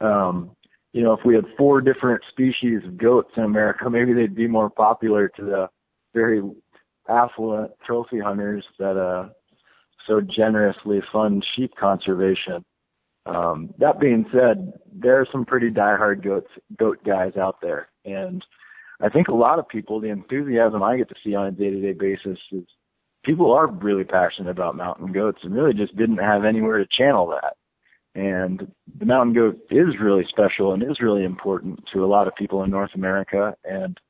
Um, you know, if we had four different species of goats in America, <laughs> maybe they'd be more popular to the very affluent trophy hunters that uh, so generously fund sheep conservation. Um, that being said, there are some pretty diehard goats, goat guys out there, and I think a lot of people, the enthusiasm I get to see on a day-to-day basis is people are really passionate about mountain goats and really just didn't have anywhere to channel that. And the mountain goat is really special and is really important to a lot of people in North America. And,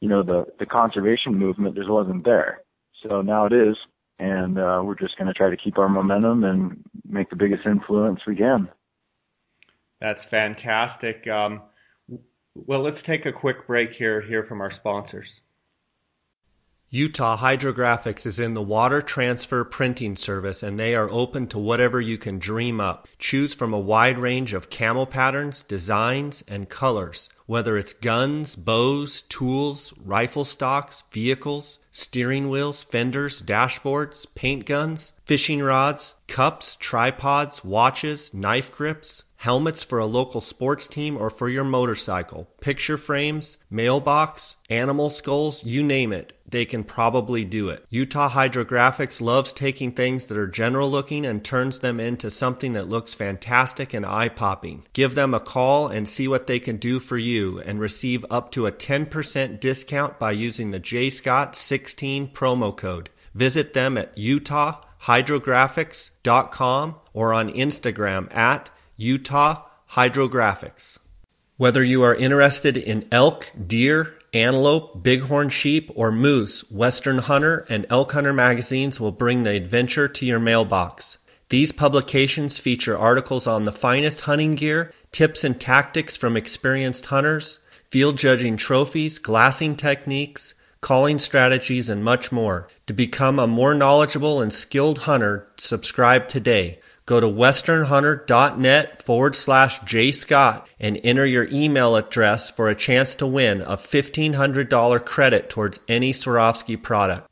you know, the, the conservation movement just wasn't there. So now it is. And uh, we're just going to try to keep our momentum and make the biggest influence we can. That's fantastic. Um, well, let's take a quick break here, hear from our sponsors. Utah Hydrographics is in the water transfer printing service and they are open to whatever you can dream up. Choose from a wide range of camo patterns, designs, and colors. Whether it's guns, bows, tools, rifle stocks, vehicles, steering wheels, fenders, dashboards, paint guns, fishing rods, cups, tripods, watches, knife grips, helmets for a local sports team or for your motorcycle, picture frames, mailbox, animal skulls, you name it, they can probably do it. Utah Hydrographics loves taking things that are general looking and turns them into something that looks fantastic and eye popping. Give them a call and see what they can do for you and receive up to a 10% discount by using the JScott16 promo code. Visit them at utahhydrographics.com or on Instagram at Utah Hydrographics. Whether you are interested in elk, deer, antelope, bighorn sheep, or moose, Western Hunter and Elk Hunter magazines will bring the adventure to your mailbox. These publications feature articles on the finest hunting gear, tips and tactics from experienced hunters, field judging trophies, glassing techniques, calling strategies, and much more. To become a more knowledgeable and skilled hunter, subscribe today. Go to westernhunter.net forward slash jscott and enter your email address for a chance to win a $1,500 credit towards any Swarovski product.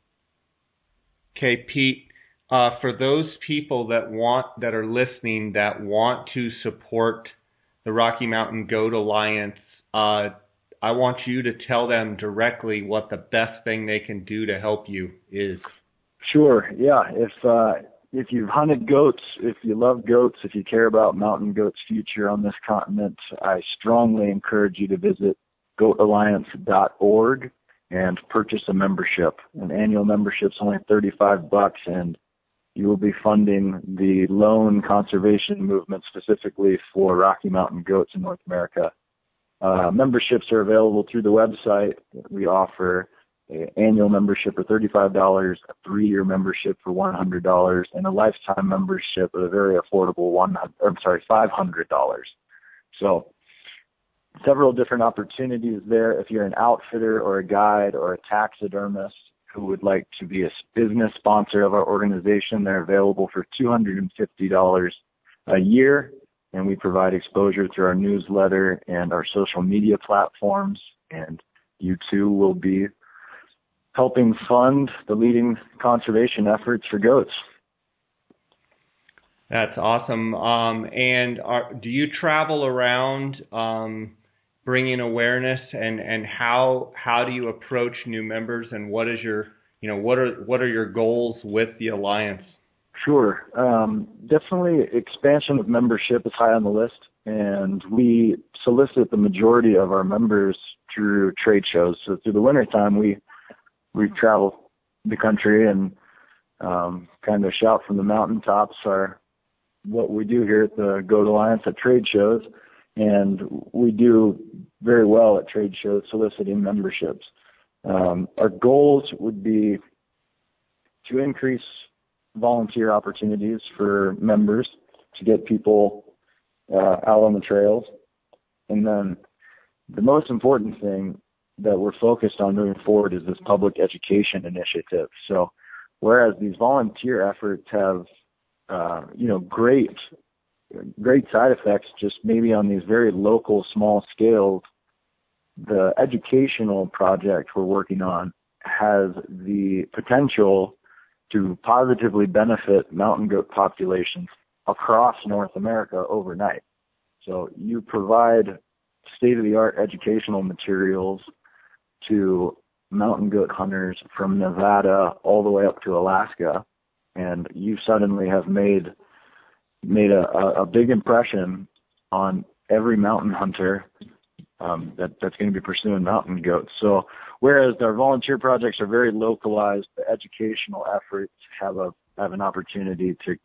Okay, Pete. Uh, for those people that want that are listening that want to support the Rocky Mountain Goat Alliance, uh, I want you to tell them directly what the best thing they can do to help you is. Sure. Yeah. If uh, if you've hunted goats, if you love goats, if you care about mountain goats' future on this continent, I strongly encourage you to visit goatalliance.org and purchase a membership. An annual membership's only 35 bucks and you will be funding the lone conservation movement specifically for Rocky Mountain goats in North America. Uh, memberships are available through the website. We offer annual membership for $35, a three-year membership for $100, and a lifetime membership at a very affordable one. I'm sorry, $500. So several different opportunities there. If you're an outfitter or a guide or a taxidermist who would like to be a business sponsor of our organization, they're available for $250 a year. And we provide exposure through our newsletter and our social media platforms. And you too will be helping fund the leading conservation efforts for goats. That's awesome. Um, and are, do you travel around um, bringing awareness and and how how do you approach new members and what is your you know what are what are your goals with the alliance sure um, definitely expansion of membership is high on the list and we solicit the majority of our members through trade shows so through the winter time we we travel the country and um, kind of shout from the mountaintops are what we do here at the Goat Alliance at trade shows and we do very well at trade shows soliciting memberships. Um, our goals would be to increase volunteer opportunities for members to get people uh, out on the trails. And then the most important thing that we're focused on moving forward is this public education initiative. So whereas these volunteer efforts have, uh, you know, great great side effects just maybe on these very local small scales the educational project we're working on has the potential to positively benefit mountain goat populations across North America overnight. So you provide state of the art educational materials to mountain goat hunters from Nevada all the way up to Alaska and you suddenly have made made a, a, big impression on every mountain hunter um, that that's going to be pursuing mountain goats. So whereas our volunteer projects are very localized, the educational efforts have a have an opportunity to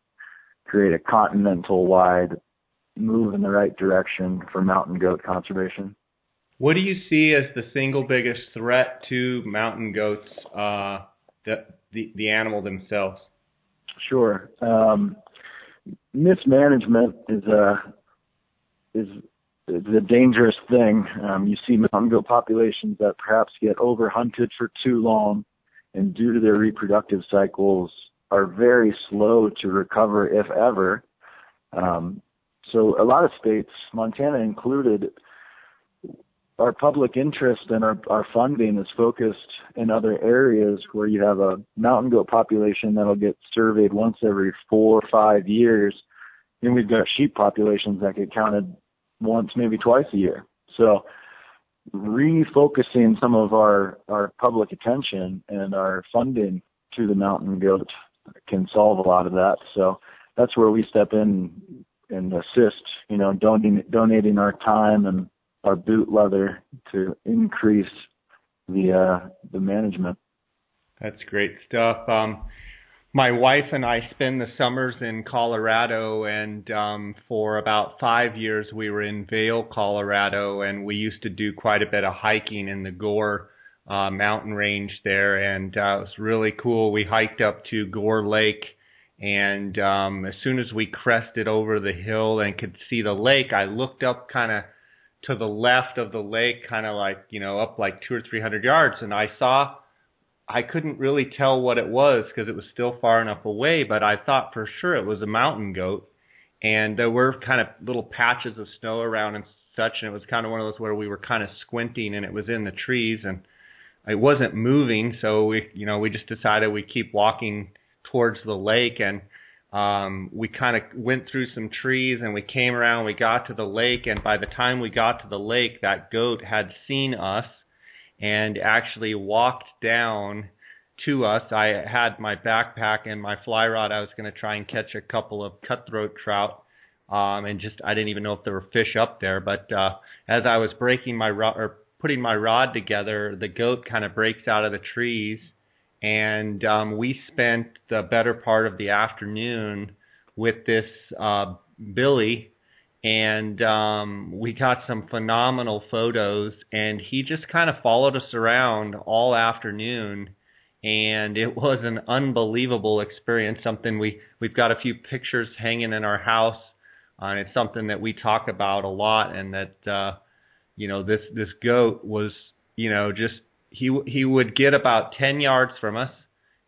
create a continental wide move in the right direction for mountain goat conservation. What do you see as the single biggest threat to mountain goats, uh, the, the the animal themselves? Sure. Um, mismanagement is a is is a dangerous thing. Um, you see mountain goat populations that perhaps get overhunted for too long, and due to their reproductive cycles, are very slow to recover, if ever. Um, so a lot of states, Montana included, our public interest and our, our funding is focused in other areas where you have a mountain goat population that'll get surveyed once every four or five years. And we've got sheep populations that get counted once, maybe twice a year. So refocusing some of our, our public attention and our funding to the mountain goat can solve a lot of that. So that's where we step in and assist, you know, donating, donating our time and our boot leather to increase the uh, the management. That's great stuff. Um, my wife and I spend the summers in Colorado, and um, for about five years we were in Vail, Colorado, and we used to do quite a bit of hiking in the Gore uh, mountain range there, and uh, it was really cool. We hiked up to Gore Lake, and um, as soon as we crested over the hill and could see the lake, I looked up kind of to the left of the lake, kind of like, you know, up like two or three hundred yards. And I saw, I couldn't really tell what it was because it was still far enough away, but I thought for sure it was a mountain goat. And there were kind of little patches of snow around and such. And it was kind of one of those where we were kind of squinting and it was in the trees and it wasn't moving. So we, you know, we just decided we keep walking towards the lake and um, we kind of went through some trees and we came around. We got to the lake, and by the time we got to the lake, that goat had seen us and actually walked down to us. I had my backpack and my fly rod. I was going to try and catch a couple of cutthroat trout, um, and just I didn't even know if there were fish up there. But uh, as I was breaking my rod or putting my rod together, the goat kind of breaks out of the trees and um, we spent the better part of the afternoon with this uh, Billy, and um, we got some phenomenal photos. And he just kind of followed us around all afternoon, and it <laughs> was an unbelievable experience. Something we we've got a few pictures hanging in our house, uh, and it's something that we talk about a lot. And that uh, you know this this goat was you know just he he would get about 10 yards from us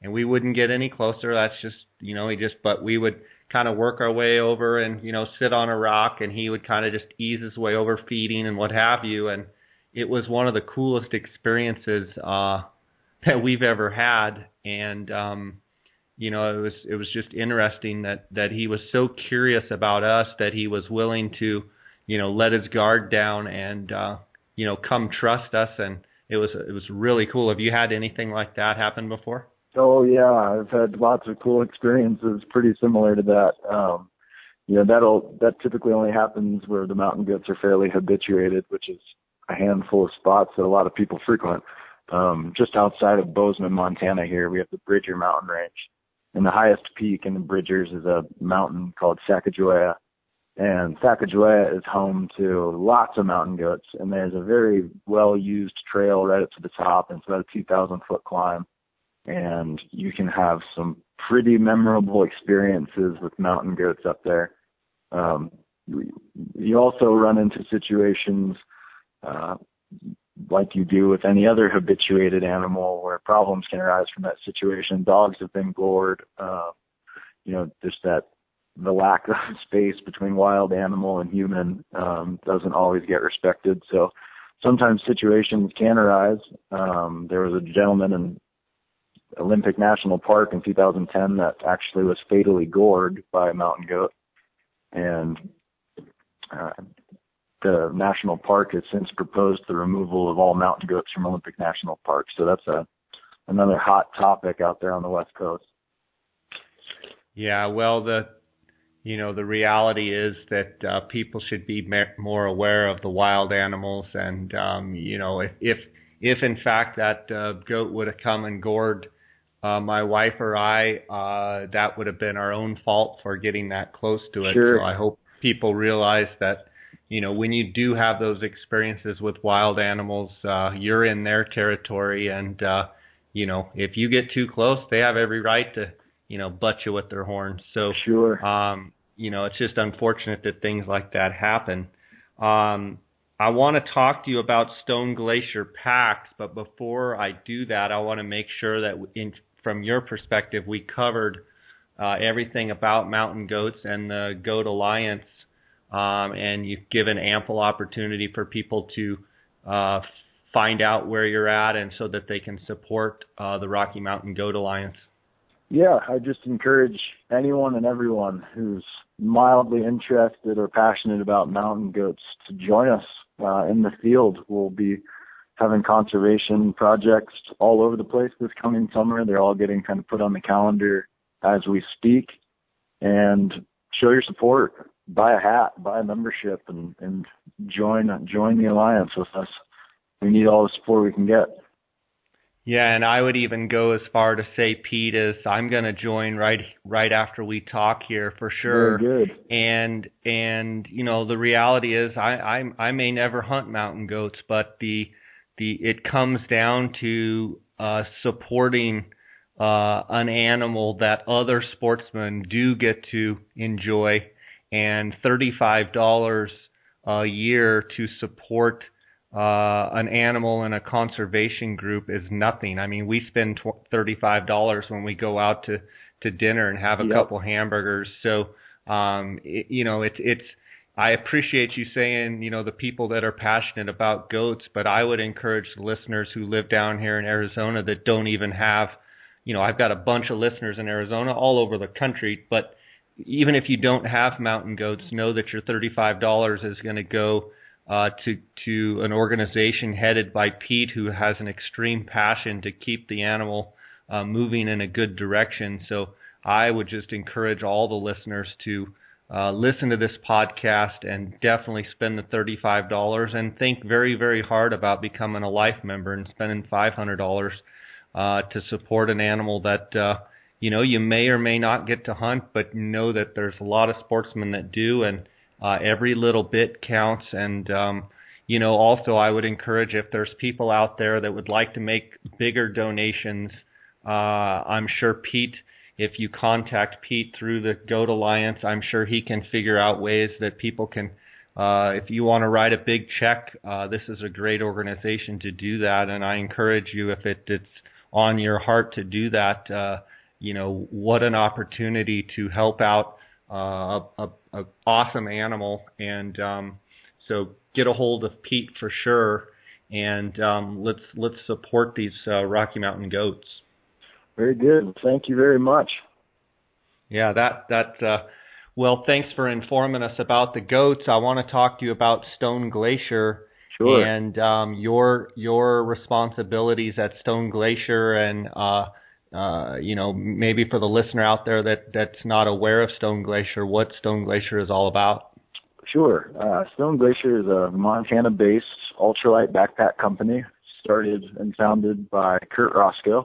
and we wouldn't get any closer. That's just you know he just but we would kind of work our way over and you know sit on a rock and he would kind of just ease his way over feeding and what have you. And it was one of the coolest experiences uh <laughs> that we've ever had. And um you know it was it was just interesting that that he was so curious about us that he was willing to you know let his guard down and uh you know come trust us and it was it was really cool. Have you had anything like that happen before? Oh yeah, I've had lots of cool experiences pretty similar to that. Um, you know that'll that typically only happens where the mountain goats are fairly habituated, which is a handful of spots that a lot of people frequent. Um, just outside of Bozeman, Montana, here we have the Bridger Mountain Range, and the highest peak in the Bridgers is a mountain called Sacagawea, and Sacagawea is home to lots of mountain goats, and there's a very well used trail right up to the top, and it's about a 2,000 foot climb. And you can have some pretty memorable experiences with mountain goats up there. Um, you also run into situations uh, like you do with any other habituated animal where problems can arise from that situation. Dogs have been gored. Uh, you know, just that the lack of <laughs> space between wild animal and human um, doesn't always get respected. So sometimes situations can arise. Um, there was a gentleman in Olympic National Park in 2010 that actually was fatally gored by a mountain goat, and uh, the national park has since proposed the removal of all mountain goats from Olympic National Park. So that's a another hot topic out there on the west coast. Yeah, well, the you know the reality is that uh, people should be more aware of the wild animals and um, you know if if if in fact that uh, goat would have come and gored uh, my wife or I uh, that would have been our own fault for getting that close to it. Sure. so I hope people realize that you know when you do have those experiences with wild animals uh, you're in their territory and uh, you know if you get too close they have every right to you know butt you with their horns. So sure. um you know, it's just unfortunate that things like that happen. Um, I want to talk to you about Stone Glacier packs, but before I do that, I want to make sure that in, from your perspective, we covered uh, everything about mountain goats and the Goat Alliance, um, and you've given ample opportunity for people to uh, find out where you're at and so that they can support uh, the Rocky Mountain Goat Alliance. Yeah, I just encourage anyone and everyone who's mildly interested or passionate about mountain goats to join us uh, in the field. We'll be having conservation projects all over the place this coming summer. They're all getting kind of put on the calendar as we speak. And show your support. Buy a hat, buy a membership, and and join join the alliance with us. We need all the support we can get. Yeah, and I would even go as far to say, Pete, as I'm going to join right right after we talk here for sure. Very good. And and you know the reality is, I I I may never hunt mountain goats, but the the it comes down to uh, supporting uh, an animal that other sportsmen do get to enjoy, and thirty five dollars a year to support uh, an animal in a conservation group is nothing. I mean, we spend tw- $35 when we go out to, to dinner and have a yep. couple hamburgers. So, um, it, you know, it's, it's, I appreciate you saying, you know, the people that are passionate about goats, but I would encourage the listeners who live down here in Arizona that don't even have, you know, I've got a bunch of listeners in Arizona all over the country, but even if you don't have mountain goats, know that your $35 is going to go uh, to to an organization headed by Pete, who has an extreme passion to keep the animal uh, moving in a good direction. So I would just encourage all the listeners to uh, listen to this podcast and definitely spend the $35 and think very very hard about becoming a life member and spending $500 uh, to support an animal that uh, you know you may or may not get to hunt, but know that there's a lot of sportsmen that do, and uh, every little bit counts. And um, you know, also I would encourage if there's people out there that would like to make bigger donations. Uh, I'm sure Pete, if you contact Pete through the Goat Alliance, I'm sure he can figure out ways that people can. Uh, if you want to write a big check, uh, this is a great organization to do that, and I encourage you if it, it's on your heart to do that. Uh, you know, what an opportunity to help out uh, a, a, awesome animal, and um, so get a hold of Pete for sure, and um, let's let's support these uh, Rocky Mountain goats. Very good. Thank you very much. Yeah, that that. Uh, well, thanks for informing us about the goats. I want to talk to you about Stone Glacier sure. and um, your your responsibilities at Stone Glacier and uh, uh, you know, maybe for the listener out there that that's not aware of Stone Glacier, what Stone Glacier is all about. Sure. Uh, Stone Glacier is a Montana-based ultralight backpack company, started and founded by Kurt Racicot,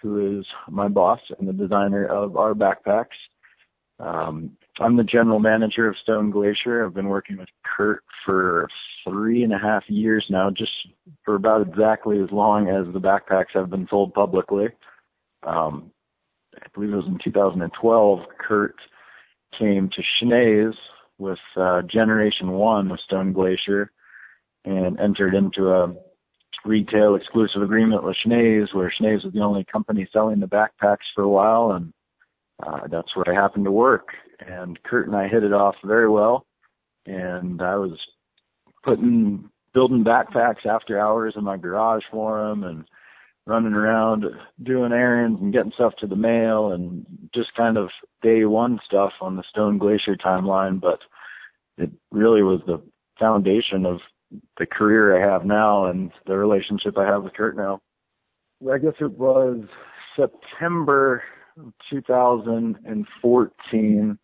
who is my boss and the designer of our backpacks. Um, I'm the general manager of Stone Glacier. I've been working with Kurt for three and a half years now, just for about exactly as long as the backpacks have been sold publicly um, I believe it was in 2012, Kurt came to Schnee's with uh, Generation 1 of Stone Glacier and entered into a retail exclusive agreement with Schnee's, where Schnee's was the only company selling the backpacks for a while, and uh, that's where I happened to work. And Kurt and I hit it off very well, and I was putting building backpacks after hours in my garage for him, and running around doing errands and getting stuff to the mail and just kind of day one stuff on the Stone Glacier timeline. But it really was the foundation of the career I have now and the relationship I have with Kurt now. I guess it was September 2014.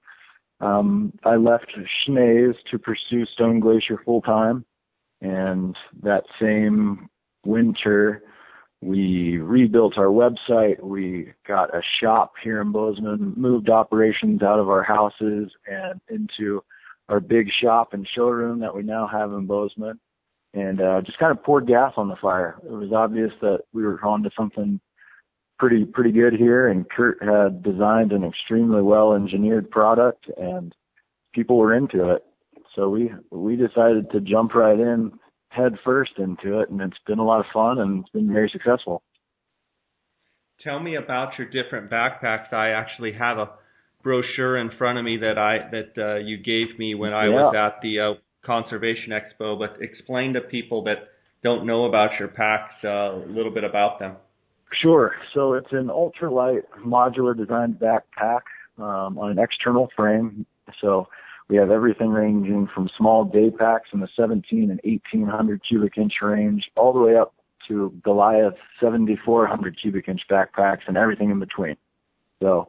Um, I left Schnee's to pursue Stone Glacier full time. And that same winter, we rebuilt our website. We got a shop here in Bozeman, moved operations out of our houses and into our big shop and showroom that we now have in Bozeman and uh, just kind of poured gas on the fire. It was obvious that we were on to something pretty pretty good here and Kurt had designed an extremely well engineered product and people were into it. So we we decided to jump right in head first into it, and it's been a lot of fun and it's been very successful. Tell me about your different backpacks. I actually have a brochure in front of me that I that uh, you gave me when I yeah. was at the uh, Conservation Expo. But explain to people that don't know about your packs uh, a little bit about them. Sure. So it's an ultralight modular designed backpack um, on an external frame. So we have everything ranging from small day packs in the 17 and 1800 cubic inch range all the way up to Goliath 7400 cubic inch backpacks and everything in between. So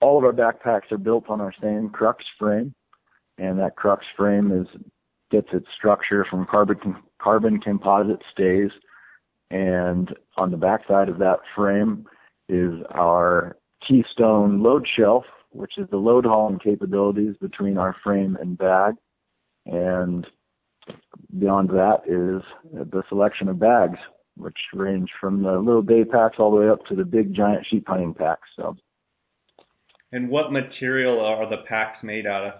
all of our backpacks are built on our same Krux frame and that Krux frame is gets its structure from carbon carbon composite stays and on the backside of that frame is our keystone load shelf which is the load hauling capabilities between our frame and bag. And beyond that is the selection of bags, which range from the little day packs all the way up to the big giant sheep hunting packs. So. And what material are the packs made out of?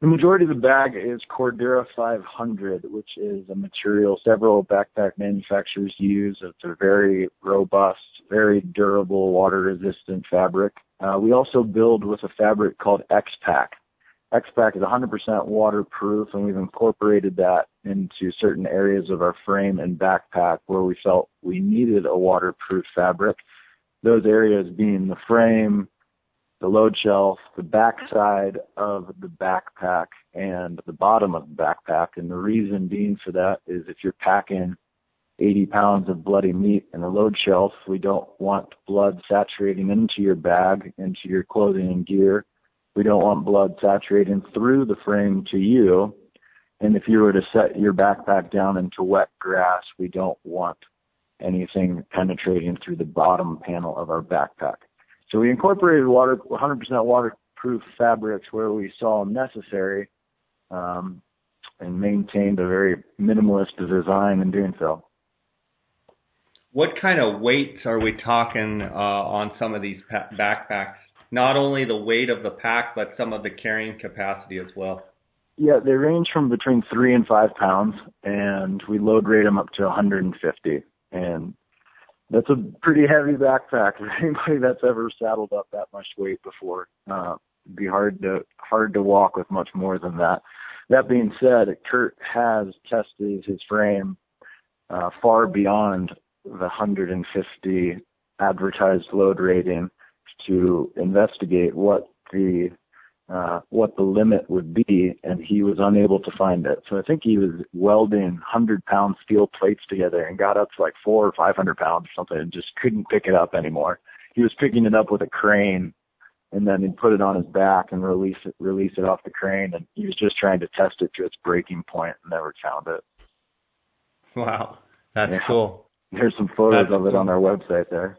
The majority of the bag is Cordura 500, which is a material several backpack manufacturers use. It's a very robust, very durable, water resistant fabric. Uh, we also build with a fabric called X-Pac. X-Pac is 100% waterproof, and we've incorporated that into certain areas of our frame and backpack where we felt we needed a waterproof fabric. Those areas being the frame, the load shelf, the backside of the backpack, and the bottom of the backpack. And the reason being for that is if you're packing 80 pounds of bloody meat in a load shelf. We don't want blood saturating into your bag, into your clothing and gear. We don't want blood saturating through the frame to you. And if you were to set your backpack down into wet grass, we don't want anything penetrating through the bottom panel of our backpack. So we incorporated water 100% waterproof fabrics where we saw necessary, um, and maintained a very minimalist design in doing so. What kind of weights are we talking uh, on some of these pa- backpacks? Not only the weight of the pack, but some of the carrying capacity as well. Yeah, they range from between three and five pounds, and we load rate them up to 150. And that's a pretty heavy backpack <laughs> for anybody that's ever saddled up that much weight before. Uh, it'd be hard to hard to walk with much more than that. That being said, Kurt has tested his frame uh, far beyond the 150 advertised load rating to investigate what the uh, what the limit would be, and he was unable to find it. So I think he was welding hundred pound steel plates together and got up to like four or five hundred pounds or something, and just couldn't pick it up anymore. He was picking it up with a crane, and then he'd put it on his back and release it, release it off the crane, and he was just trying to test it to its breaking point and never found it. Wow, that's yeah. cool. There's some photos that's of it cool. on our website there.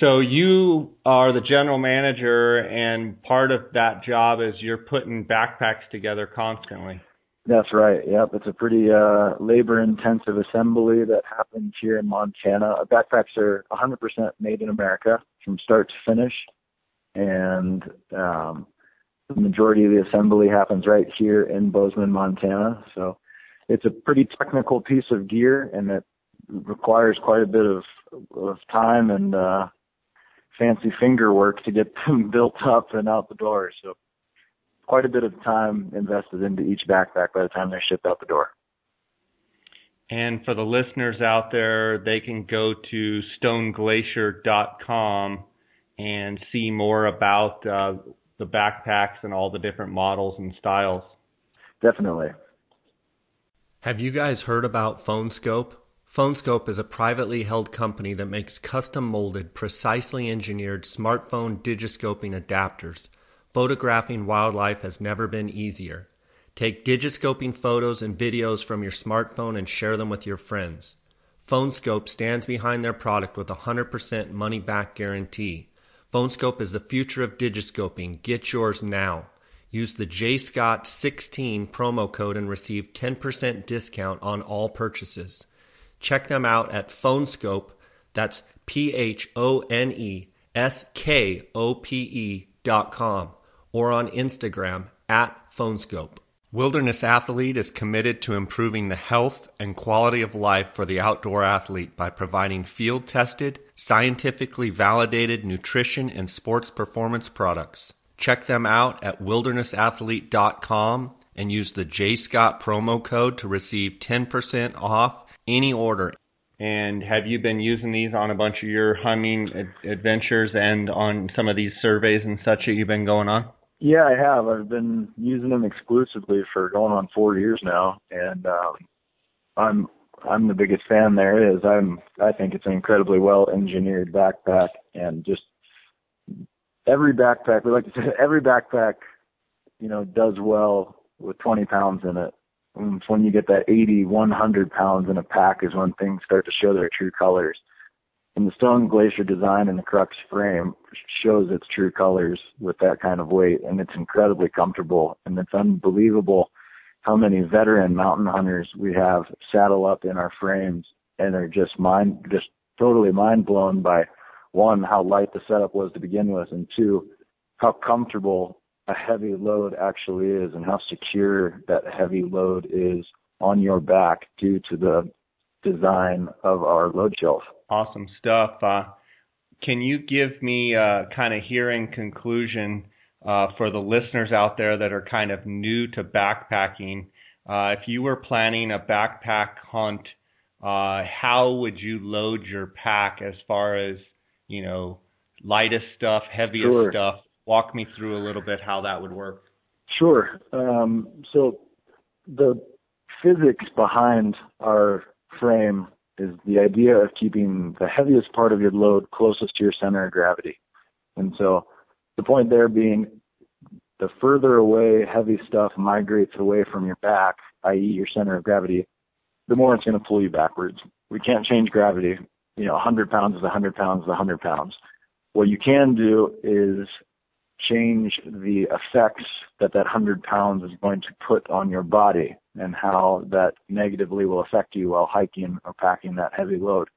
So you are the general manager, and part of that job is you're putting backpacks together constantly. That's right. Yep, it's a pretty uh, labor-intensive assembly that happens here in Montana. Backpacks are 100% made in America from start to finish, and um, the majority of the assembly happens right here in Bozeman, Montana. So it's a pretty technical piece of gear, and it requires quite a bit of of time and uh, fancy finger work to get <laughs> them built up and out the door. So quite a bit of time invested into each backpack by the time they're shipped out the door. And for the listeners out there, they can go to stoneglacier.com and see more about uh, the backpacks and all the different models and styles. Definitely. Have you guys heard about PhoneSkope? PhoneSkope is a privately held company that makes custom molded, precisely engineered smartphone digiscoping adapters. Photographing wildlife has never been easier. Take digiscoping photos and videos from your smartphone and share them with your friends. PhoneSkope stands behind their product with a 100% money back guarantee. PhoneSkope is the future of digiscoping. Get yours now. Use the JScott16 promo code and receive 10% discount on all purchases. Check them out at PhoneSkope. That's P H O N E S K O P E dot com or on Instagram at PhoneSkope. Wilderness Athlete is committed to improving the health and quality of life for the outdoor athlete by providing field tested, scientifically validated nutrition and sports performance products. Check them out at wildernessathlete.com and use the JScott promo code to receive 10% off any order. And have you been using these on a bunch of your hunting adventures and on some of these surveys and such that you've been going on? Yeah, I have. I've been using them exclusively for going on four years now, and um, I'm I'm the biggest fan there is. I'm I think it's an incredibly well engineered backpack, and just every backpack we like to say <laughs> every backpack, you know, does well with 20 pounds in it. And when you get that 80, 100 pounds in a pack is when things start to show their true colors. And the Stone Glacier design in the Krux frame shows its true colors with that kind of weight, and it's incredibly comfortable. And it's unbelievable how many veteran mountain hunters we have saddle up in our frames and are just mind, just totally mind blown by one, how light the setup was to begin with, and two, how comfortable a heavy load actually is and how secure that heavy load is on your back due to the design of our load shelf. Awesome stuff. Uh, can you give me a kind of hearing conclusion uh, for the listeners out there that are kind of new to backpacking? Uh, if you were planning a backpack hunt, uh, how would you load your pack as far as you know lightest stuff, heaviest sure. stuff? walk me through a little bit how that would work. Sure. Um, so the physics behind our frame is the idea of keeping the heaviest part of your load closest to your center of gravity. And so the point there being the further away heavy stuff migrates away from your back, i.e. your center of gravity, the more it's going to pull you backwards. we can't change gravity. You know, 100 pounds is 100 pounds is 100 pounds. What you can do is change the effects that that 100 pounds is going to put on your body and how that negatively will affect you while hiking or packing that heavy load.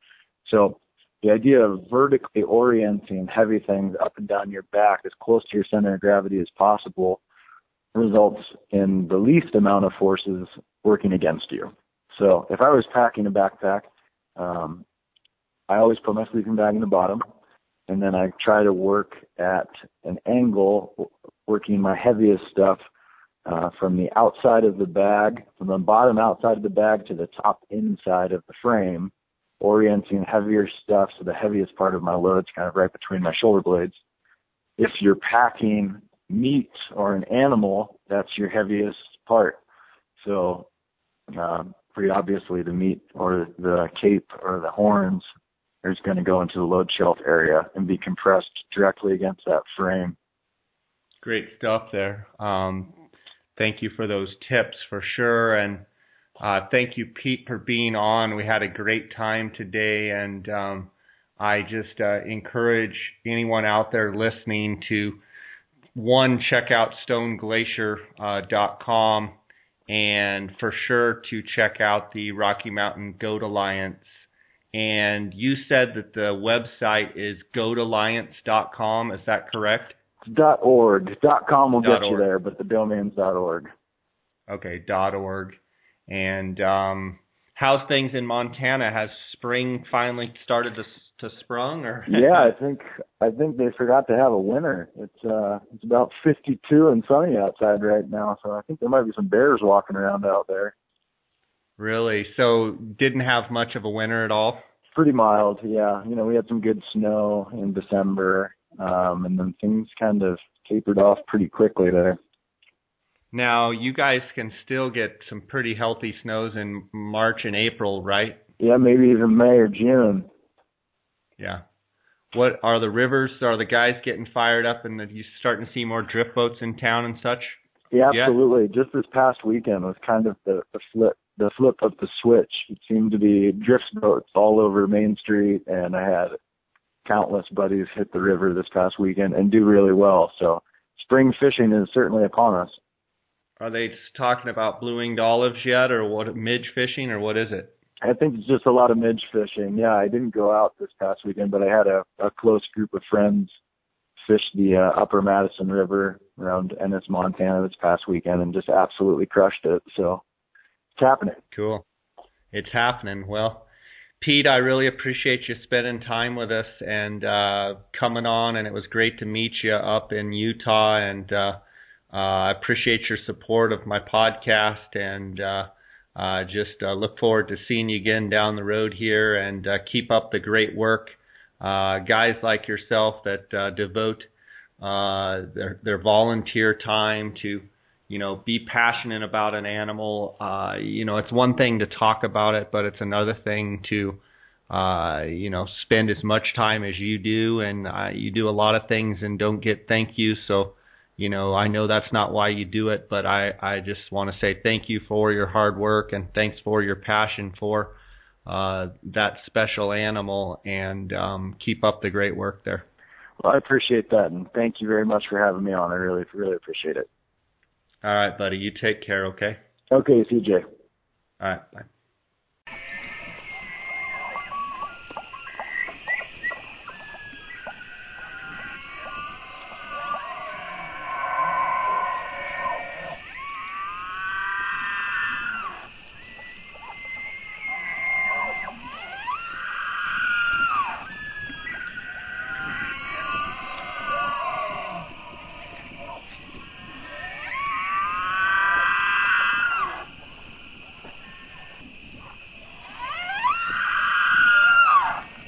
So the idea of vertically orienting heavy things up and down your back as close to your center of gravity as possible results in the least amount of forces working against you. So if I was packing a backpack, um, I always put my sleeping bag in the bottom, and then I try to work at an angle, working my heaviest stuff uh, from the outside of the bag, from the bottom outside of the bag to the top inside of the frame, orienting heavier stuff so the heaviest part of my load's kind of right between my shoulder blades. If you're packing meat or an animal, that's your heaviest part. So, um, pretty obviously the meat or the cape or the horns is going to go into the load shelf area and be compressed directly against that frame. Great stuff there. Um, thank you for those tips for sure. And uh, thank you, Pete, for being on. We had a great time today, and um, I just uh, encourage anyone out there listening to one check out stoneglacier.com uh, and for sure to check out the Rocky Mountain Goat Alliance. And you said that the website is goatalliance.com. Is that correct? Dot .org. Dot .com will get org. you there, but the domain's dot .org. Okay, dot .org. And um, how's things in Montana? Has spring finally started to to sprung or? <laughs> yeah, I think I think they forgot to have a winter. It's uh it's about 52 and sunny outside right now, so I think there might be some bears walking around out there. Really? So didn't have much of a winter at all? Pretty mild, yeah. You know, we had some good snow in December, um, and then things kind of tapered off pretty quickly there. Now, you guys can still get some pretty healthy snows in March and April, right? Yeah, maybe even May or June. Yeah. What are the rivers? Are the guys getting fired up, and are you starting to see more drift boats in town and such? Yeah, absolutely. Yet? Just this past weekend was kind of the, the flip, the flip of the switch. It seemed to be drift boats all over Main Street, and I had countless buddies hit the river this past weekend and do really well. So spring fishing is certainly upon us. Are they talking about blue winged olives yet, or what? Midge fishing, or what is it? I think it's just a lot of midge fishing. Yeah, I didn't go out this past weekend, but I had a, a close group of friends fish the uh, Upper Madison River around Ennis, Montana this past weekend, and just absolutely crushed it. So it's happening. Cool. It's happening. Well, Pete, I really appreciate you spending time with us and uh, coming on, and it was great to meet you up in Utah. And uh, uh, I appreciate your support of my podcast and. Uh, uh, just uh, look forward to seeing you again down the road here and uh, keep up the great work. Guys like yourself that devote their, their volunteer time to, you know, be passionate about an animal. Uh, you know, it's one thing to talk about it, but it's another thing to, uh, you know, spend as much time as you do. And uh, you do a lot of things and don't get thank you. So, you know, I know that's not why you do it, but I, I just want to say thank you for your hard work and thanks for your passion for uh, that special animal and um, keep up the great work there. Well, I appreciate that and thank you very much for having me on. I really, really appreciate it. All right, buddy. You take care, okay? Okay, CJ. All right, bye.